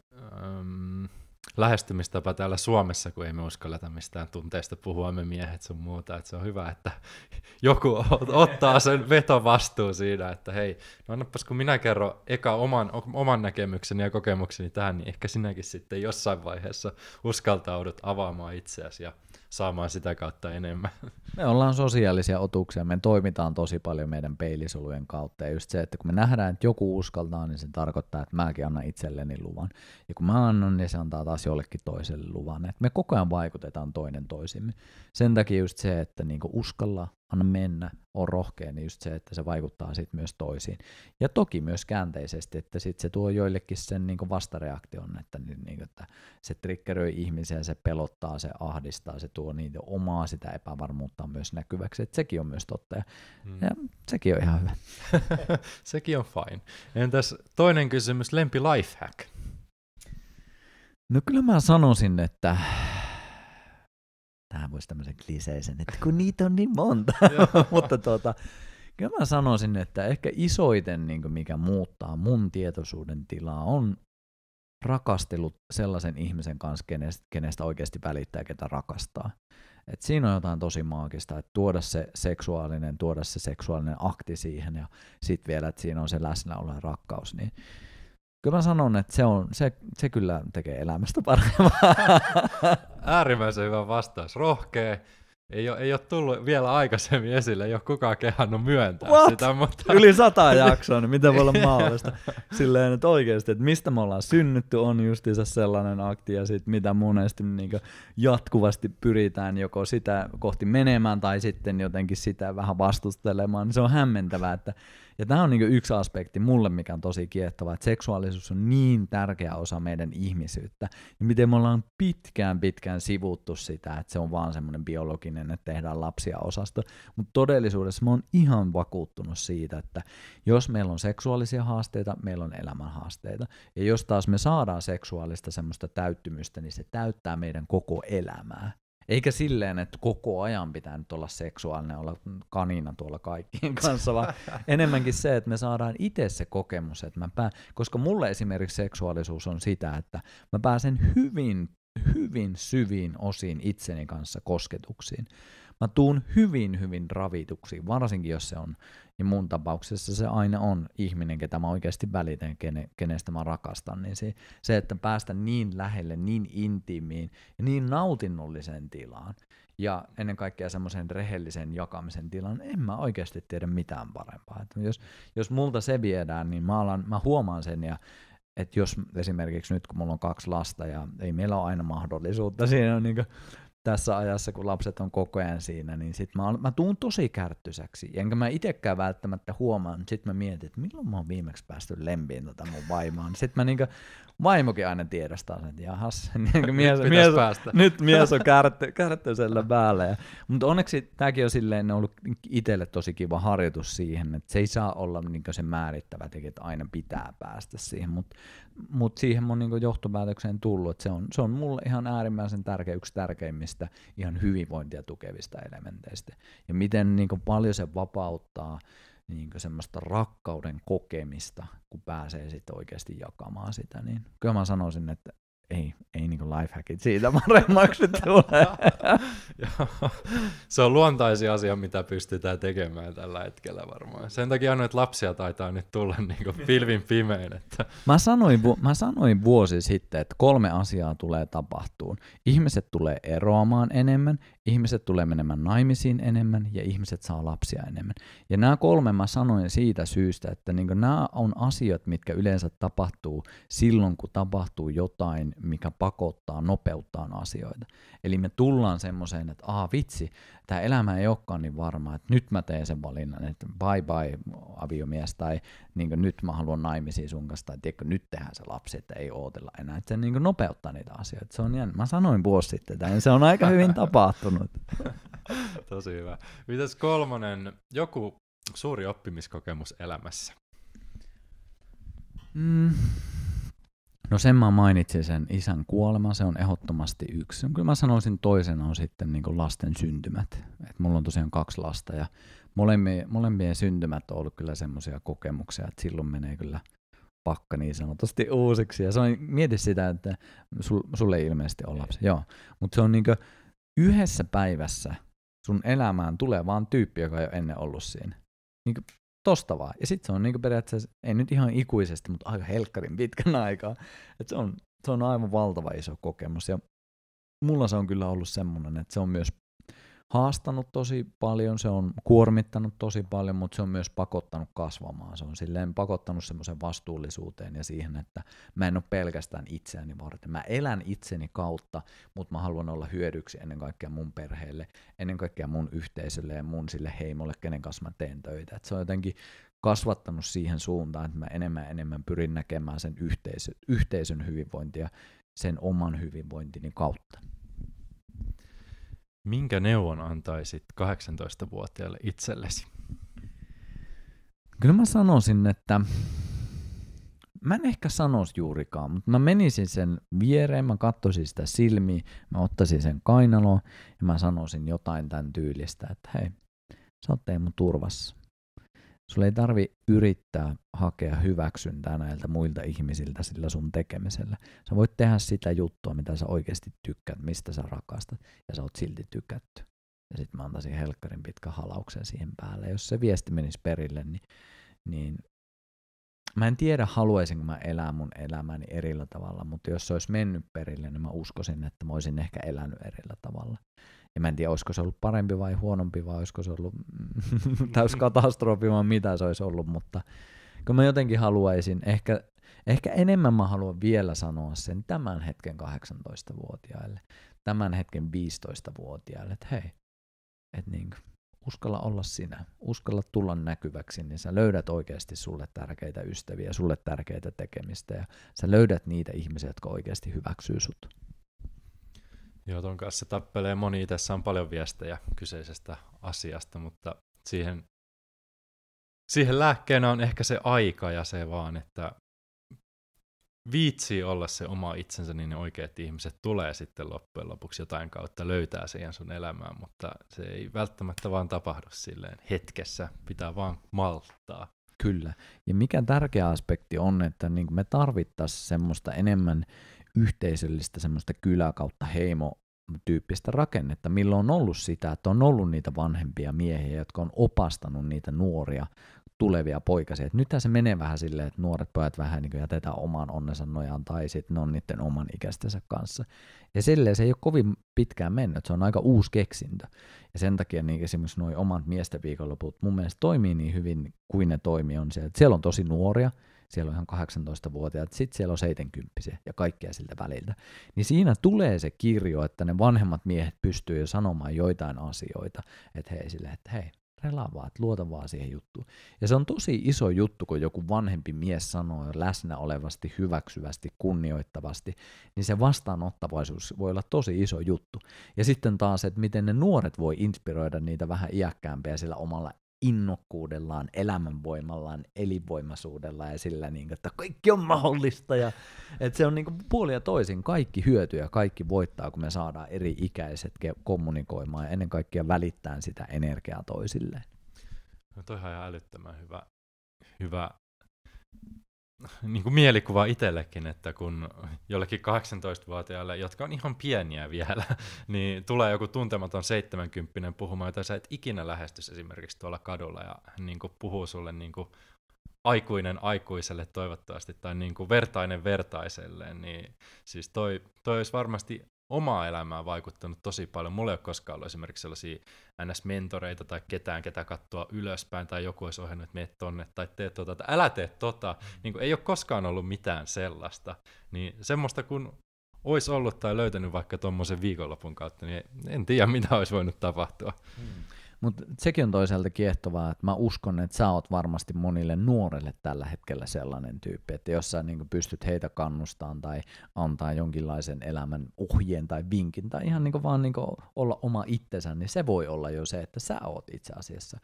lähestymistapa täällä Suomessa, kun ei me uskalleta mistään tunteista puhua, me miehet sun muuta. että se on hyvä, että joku ottaa sen vetovastuun siinä, että hei, no annapas kun minä kerron eka oman, oman näkemykseni ja kokemukseni tähän, niin ehkä sinäkin sitten jossain vaiheessa uskaltaudut avaamaan itseäsi ja saamaan sitä kautta enemmän. Me ollaan sosiaalisia otuksia, me toimitaan tosi paljon meidän peilisolujen kautta. Ja just se, että kun me nähdään, että joku uskaltaa, niin se tarkoittaa, että mäkin annan itselleni luvan. Ja kun mä annan, niin se antaa taas jollekin toiselle luvan. Et me koko ajan vaikutetaan toinen toisimme. Sen takia just se, että niinku uskalla, anna mennä, on rohkea, niin just se, että se vaikuttaa sitten myös toisiin. Ja toki myös käänteisesti, että sitten se tuo joillekin sen niin vastareaktion, että, niin, niin, että se triggeröi ihmisiä, se pelottaa, se ahdistaa, se tuo niitä omaa sitä epävarmuutta myös näkyväksi, että sekin on myös totta ja, hmm. ja sekin on ihan hyvä. sekin on fine. Entäs toinen kysymys, lempi lifehack? No kyllä mä sanoisin, että tähän voisi tämmöisen kliseisen, että kun niitä on niin monta. Mutta tuota, kyllä mä sanoisin, että ehkä isoiten, niin mikä muuttaa mun tietoisuuden tilaa, on rakastelut sellaisen ihmisen kanssa, kenestä, kenestä oikeasti välittää, ketä rakastaa. Et siinä on jotain tosi maagista, että tuoda se seksuaalinen, tuoda se seksuaalinen akti siihen ja sitten vielä, että siinä on se läsnäolo ja rakkaus, niin Kyllä mä sanon, että se, on, se, se kyllä tekee elämästä paremmin. Äärimmäisen hyvä vastaus. Rohkea. Ei ole, ei ole tullut vielä aikaisemmin esille, ei ole kukaan kehannut myöntää What? sitä. Mutta... Yli sata jaksoa, niin miten voi olla mahdollista? Silleen, että oikeasti, että mistä me ollaan synnytty on justiinsa sellainen akti, ja sit mitä monesti niin jatkuvasti pyritään joko sitä kohti menemään, tai sitten jotenkin sitä vähän vastustelemaan, se on hämmentävää, että ja tämä on niin yksi aspekti mulle, mikä on tosi kiehtova, että seksuaalisuus on niin tärkeä osa meidän ihmisyyttä. Ja miten me ollaan pitkään pitkään sivuttu sitä, että se on vaan semmoinen biologinen, että tehdään lapsia osasto. Mutta todellisuudessa mä oon ihan vakuuttunut siitä, että jos meillä on seksuaalisia haasteita, meillä on elämän haasteita. Ja jos taas me saadaan seksuaalista semmoista täyttymystä, niin se täyttää meidän koko elämää. Eikä silleen, että koko ajan pitää nyt olla seksuaalinen, olla kanina tuolla kaikkien kanssa, vaan enemmänkin se, että me saadaan itse se kokemus, että mä pää... koska mulle esimerkiksi seksuaalisuus on sitä, että mä pääsen hyvin, hyvin syviin osiin itseni kanssa kosketuksiin. Mä tuun hyvin, hyvin ravituksi, varsinkin jos se on niin mun tapauksessa se aina on ihminen, ketä mä oikeasti välitän, kene, kenestä mä rakastan, niin se, se, että päästä niin lähelle, niin intiimiin ja niin nautinnolliseen tilaan, ja ennen kaikkea semmoisen rehellisen jakamisen tilan, en mä oikeasti tiedä mitään parempaa. Että jos, jos multa se viedään, niin mä, alan, mä huomaan sen ja että jos esimerkiksi nyt kun mulla on kaksi lasta ja ei meillä ole aina mahdollisuutta siinä on niin tässä ajassa, kun lapset on koko ajan siinä, niin sit mä, mä tuun tosi kärttysäksi. Enkä mä itsekään välttämättä huomaan, mutta sitten mä mietin, että milloin mä oon viimeksi päästy lempiin tota mun vaimaan. Sitten mä niinku, vaimokin aina tiedostaa sen, että jahas, niin mies, nyt, mies, päästä. nyt mies on kärtty, kärttyisellä päällä. Ja, mutta onneksi tämäkin on silleen ollut itselle tosi kiva harjoitus siihen, että se ei saa olla niin se määrittävä tekijä, että aina pitää päästä siihen, mutta mut siihen on niin johtopäätökseen tullut, että se on, se on mulle ihan äärimmäisen tärkeä, yksi tärkeimmistä ihan hyvinvointia tukevista elementeistä. Ja miten niin paljon se vapauttaa niin semmoista rakkauden kokemista, kun pääsee sitten oikeasti jakamaan sitä, niin kyllä mä sanoisin, että ei, ei niin lifehackit siitä paremmaksi tule. se on luontaisin asia, mitä pystytään tekemään tällä hetkellä varmaan. Sen takia noita lapsia taitaa nyt tulla niin pilvin pimein. Että. Mä, sanoin, mä sanoin vuosi sitten, että kolme asiaa tulee tapahtuun. Ihmiset tulee eroamaan enemmän, ihmiset tulee menemään naimisiin enemmän ja ihmiset saa lapsia enemmän. Ja nämä kolme mä sanoin siitä syystä, että niin nämä on asiat, mitkä yleensä tapahtuu silloin, kun tapahtuu jotain, mikä pakottaa, nopeuttaa asioita. Eli me tullaan semmoiseen, että aha vitsi, tämä elämä ei olekaan niin varma, että nyt mä teen sen valinnan, että bye bye aviomies, tai niin nyt mä haluan naimisiin sun kanssa, tai tiedätkö, nyt tehdään se lapsi, että ei ootella enää. Että se niin nopeuttaa niitä asioita. Se on jännä. Mä sanoin vuosi sitten, että se on aika hyvin tapahtunut. Tosi hyvä. Mitäs kolmonen, joku suuri oppimiskokemus elämässä? Mm, No sen mä mainitsin sen isän kuolema, se on ehdottomasti yksi. Kyllä mä sanoisin toisena on sitten niin lasten syntymät. Et mulla on tosiaan kaksi lasta ja molempien, molempien syntymät on ollut kyllä semmoisia kokemuksia, että silloin menee kyllä pakka niin sanotusti uusiksi. Ja se on, mieti sitä, että sul, sulle ei ilmeisesti ole lapsi. Joo, mutta se on niin yhdessä päivässä sun elämään tulee vaan tyyppi, joka ei ole ennen ollut siinä. Niin tosta vaan. Ja sitten se on niinku periaatteessa, ei nyt ihan ikuisesti, mutta aika helkkarin pitkän aikaa. Et se, on, se on aivan valtava iso kokemus. Ja mulla se on kyllä ollut semmoinen, että se on myös haastanut tosi paljon, se on kuormittanut tosi paljon, mutta se on myös pakottanut kasvamaan. Se on silleen pakottanut semmoisen vastuullisuuteen ja siihen, että mä en ole pelkästään itseäni varten. Mä elän itseni kautta, mutta mä haluan olla hyödyksi ennen kaikkea mun perheelle, ennen kaikkea mun yhteisölle ja mun sille heimolle, kenen kanssa mä teen töitä. Et se on jotenkin kasvattanut siihen suuntaan, että mä enemmän enemmän pyrin näkemään sen yhteisö, yhteisön hyvinvointia sen oman hyvinvointini kautta. Minkä neuvon antaisit 18-vuotiaalle itsellesi? Kyllä mä sanoisin, että mä en ehkä sanoisi juurikaan, mutta mä menisin sen viereen, mä katsoisin sitä silmiä, mä ottaisin sen kainaloon ja mä sanoisin jotain tämän tyylistä, että hei, sä oot Teemu turvassa. Sulla ei tarvi yrittää hakea hyväksyntää näiltä muilta ihmisiltä sillä sun tekemisellä. Sä voit tehdä sitä juttua, mitä sä oikeasti tykkäät, mistä sä rakastat, ja sä oot silti tykätty. Ja sitten mä antaisin helkkarin pitkä halauksen siihen päälle. Jos se viesti menisi perille, niin, niin mä en tiedä, haluaisinko mä elää mun elämäni erillä tavalla, mutta jos se olisi mennyt perille, niin mä uskoisin, että mä olisin ehkä elänyt erillä tavalla. Ja mä en tiedä, olisiko se ollut parempi vai huonompi, vai olisiko se ollut täys katastrofi, vai mitä se olisi ollut, mutta kun mä jotenkin haluaisin, ehkä, ehkä enemmän mä haluan vielä sanoa sen tämän hetken 18-vuotiaille, tämän hetken 15-vuotiaille, että hei, että niin, uskalla olla sinä, uskalla tulla näkyväksi, niin sä löydät oikeasti sulle tärkeitä ystäviä, sulle tärkeitä tekemistä, ja sä löydät niitä ihmisiä, jotka oikeasti hyväksyy sut. Joo, ton kanssa tappelee moni. Tässä on paljon viestejä kyseisestä asiasta, mutta siihen, siihen lääkkeenä on ehkä se aika ja se vaan, että viitsii olla se oma itsensä, niin ne oikeat ihmiset tulee sitten loppujen lopuksi jotain kautta löytää siihen sun elämään, mutta se ei välttämättä vaan tapahdu silleen hetkessä, pitää vaan malttaa. Kyllä, ja mikä tärkeä aspekti on, että niin me tarvittaisiin semmoista enemmän yhteisöllistä semmoista kylä kautta heimo tyyppistä rakennetta, milloin on ollut sitä, että on ollut niitä vanhempia miehiä, jotka on opastanut niitä nuoria tulevia poikasia. Et nythän se menee vähän silleen, että nuoret pojat vähän niin jätetään oman onnensa nojaan tai sitten ne on niiden oman ikäistensä kanssa. Ja silleen se ei ole kovin pitkään mennyt, se on aika uusi keksintö. Ja sen takia niin esimerkiksi nuo omat miesten viikonloput mun mielestä toimii niin hyvin kuin ne toimii on se, että siellä on tosi nuoria, siellä on ihan 18-vuotiaat, sitten siellä on 70 ja kaikkea siltä väliltä. Niin siinä tulee se kirjo, että ne vanhemmat miehet pystyy jo sanomaan joitain asioita, että hei sille, että hei, relaa vaan, että luota vaan siihen juttuun. Ja se on tosi iso juttu, kun joku vanhempi mies sanoo läsnä olevasti, hyväksyvästi, kunnioittavasti, niin se vastaanottavaisuus voi olla tosi iso juttu. Ja sitten taas, että miten ne nuoret voi inspiroida niitä vähän iäkkäämpiä sillä omalla innokkuudellaan, elämänvoimallaan, elinvoimaisuudella ja sillä, niin kuin, että kaikki on mahdollista. Ja, että se on niin kuin puoli ja toisin, kaikki hyötyy ja kaikki voittaa, kun me saadaan eri ikäiset kommunikoimaan ja ennen kaikkea välittää sitä energiaa toisilleen. No toihan ihan älyttömän hyvä, hyvä niin kuin mielikuva itsellekin, että kun jollekin 18-vuotiaalle, jotka on ihan pieniä vielä, niin tulee joku tuntematon 70 puhumaan, jota sä et ikinä lähestys esimerkiksi tuolla kadulla ja niin kuin puhuu sulle niin kuin aikuinen aikuiselle toivottavasti tai niin kuin vertainen vertaiselle, niin siis toi, toi olisi varmasti omaa elämää vaikuttanut tosi paljon. Mulla ei ole koskaan ollut esimerkiksi sellaisia NS-mentoreita tai ketään, ketä katsoa ylöspäin, tai joku olisi ohjannut, että mene tonne, tai tee tota, tai älä tee tota. Mm. Niin kuin, ei ole koskaan ollut mitään sellaista. Niin semmoista kun olisi ollut tai löytänyt vaikka tuommoisen viikonlopun kautta, niin en tiedä, mitä olisi voinut tapahtua. Hmm. Mutta sekin on toisaalta kiehtovaa, että mä uskon, että sä oot varmasti monille nuorelle tällä hetkellä sellainen tyyppi, että jos sä niin pystyt heitä kannustamaan tai antaa jonkinlaisen elämän ohjeen tai vinkin tai ihan niin vaan niin olla oma itsensä, niin se voi olla jo se, että sä oot itse asiassa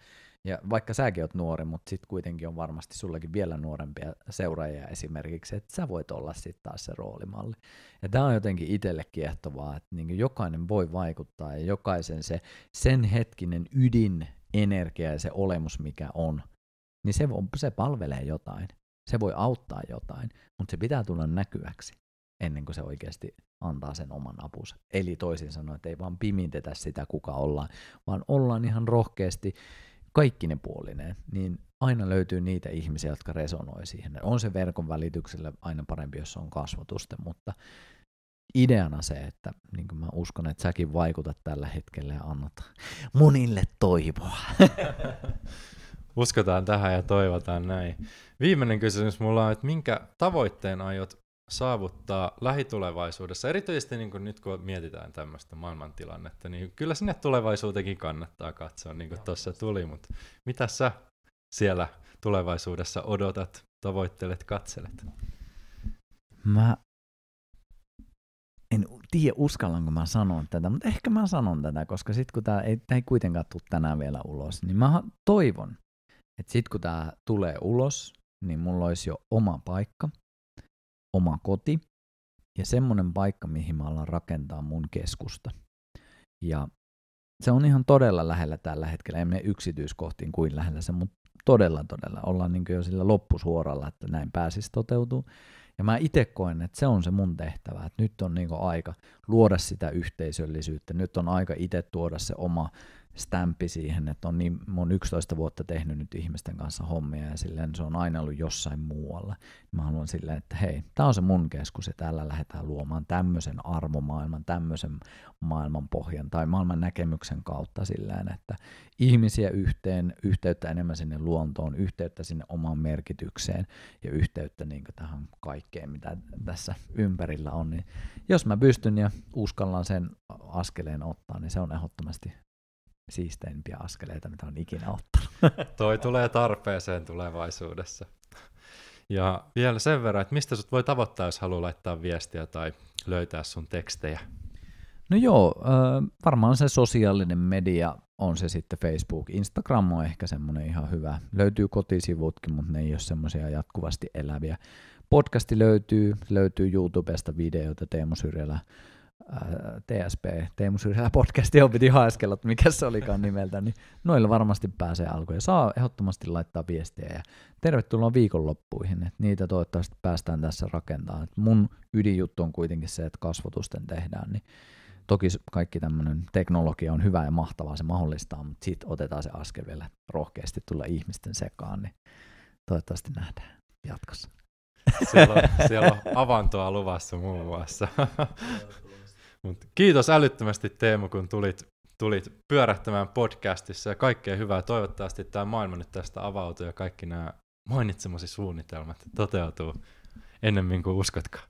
ja vaikka säkin oot nuori, mutta sitten kuitenkin on varmasti sullakin vielä nuorempia seuraajia esimerkiksi, että sä voit olla sitten taas se roolimalli. Ja tämä on jotenkin itselle kiehtovaa, että niin jokainen voi vaikuttaa ja jokaisen se sen hetkinen ydin energia ja se olemus, mikä on, niin se, se palvelee jotain. Se voi auttaa jotain, mutta se pitää tulla näkyväksi ennen kuin se oikeasti antaa sen oman apunsa. Eli toisin sanoen, että ei vaan pimintetä sitä, kuka ollaan, vaan ollaan ihan rohkeasti kaikki ne puolineen, niin aina löytyy niitä ihmisiä, jotka resonoi siihen. On se verkon välityksellä aina parempi, jos on kasvotusta, mutta ideana se, että niin mä uskon, että säkin vaikutat tällä hetkellä ja annat monille toivoa. Uskotaan tähän ja toivotaan näin. Viimeinen kysymys mulla on, että minkä tavoitteen aiot saavuttaa lähitulevaisuudessa, erityisesti niin kuin nyt kun mietitään tämmöistä maailmantilannetta, niin kyllä sinne tulevaisuutenkin kannattaa katsoa, niin kuin tuossa tuli, mutta mitä sä siellä tulevaisuudessa odotat, tavoittelet, katselet? Mä en tiedä, uskallanko mä sanon tätä, mutta ehkä mä sanon tätä, koska sitten kun tämä ei, ei kuitenkaan tule tänään vielä ulos, niin mä toivon, että sitten kun tämä tulee ulos, niin mulla olisi jo oma paikka, oma koti ja semmoinen paikka, mihin mä alan rakentaa mun keskusta. Ja se on ihan todella lähellä tällä hetkellä, en mene yksityiskohtiin kuin lähellä se, mutta todella todella ollaan niin jo sillä loppusuoralla, että näin pääsisi toteutuu. Ja mä itse koen, että se on se mun tehtävä, että nyt on niin aika luoda sitä yhteisöllisyyttä, nyt on aika itse tuoda se oma stämpi siihen, että on niin, mä oon 11 vuotta tehnyt nyt ihmisten kanssa hommia ja silleen se on aina ollut jossain muualla. Mä haluan silleen, että hei, tää on se mun keskus ja täällä lähdetään luomaan tämmöisen arvomaailman, tämmöisen maailman pohjan tai maailman näkemyksen kautta silleen, että ihmisiä yhteen, yhteyttä enemmän sinne luontoon, yhteyttä sinne omaan merkitykseen ja yhteyttä niin tähän kaikkeen, mitä tässä ympärillä on. Niin jos mä pystyn ja uskallan sen askeleen ottaa, niin se on ehdottomasti siisteimpiä askeleita, mitä on ikinä ottanut. Toi tulee tarpeeseen tulevaisuudessa. Ja vielä sen verran, että mistä sut voi tavoittaa, jos haluaa laittaa viestiä tai löytää sun tekstejä? No joo, varmaan se sosiaalinen media on se sitten Facebook. Instagram on ehkä semmoinen ihan hyvä. Löytyy kotisivutkin, mutta ne ei ole semmoisia jatkuvasti eläviä. Podcasti löytyy, löytyy YouTubesta videoita Teemu Syrjälä TSP, Teemu Syrjälä podcast, johon piti haeskella, että mikä se olikaan nimeltä, niin noilla varmasti pääsee alkuun. Ja saa ehdottomasti laittaa viestiä ja tervetuloa viikonloppuihin, että niitä toivottavasti päästään tässä rakentamaan. Et mun ydinjuttu on kuitenkin se, että kasvotusten tehdään, niin toki kaikki tämmöinen teknologia on hyvä ja mahtavaa, se mahdollistaa, mutta sitten otetaan se askel vielä rohkeasti tulla ihmisten sekaan, niin toivottavasti nähdään jatkossa. Siellä on, siellä on avantoa luvassa muun muassa. Mut kiitos älyttömästi Teemu, kun tulit, tulit pyörähtämään podcastissa ja kaikkea hyvää. Toivottavasti tämä maailma nyt tästä avautuu ja kaikki nämä mainitsemasi suunnitelmat toteutuu ennemmin kuin uskotkaan.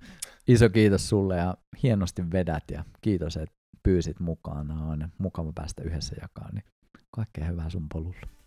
Iso kiitos sulle ja hienosti vedät ja kiitos, että pyysit mukaan. On mukava päästä yhdessä jakaa. Niin kaikkea hyvää sun polulla.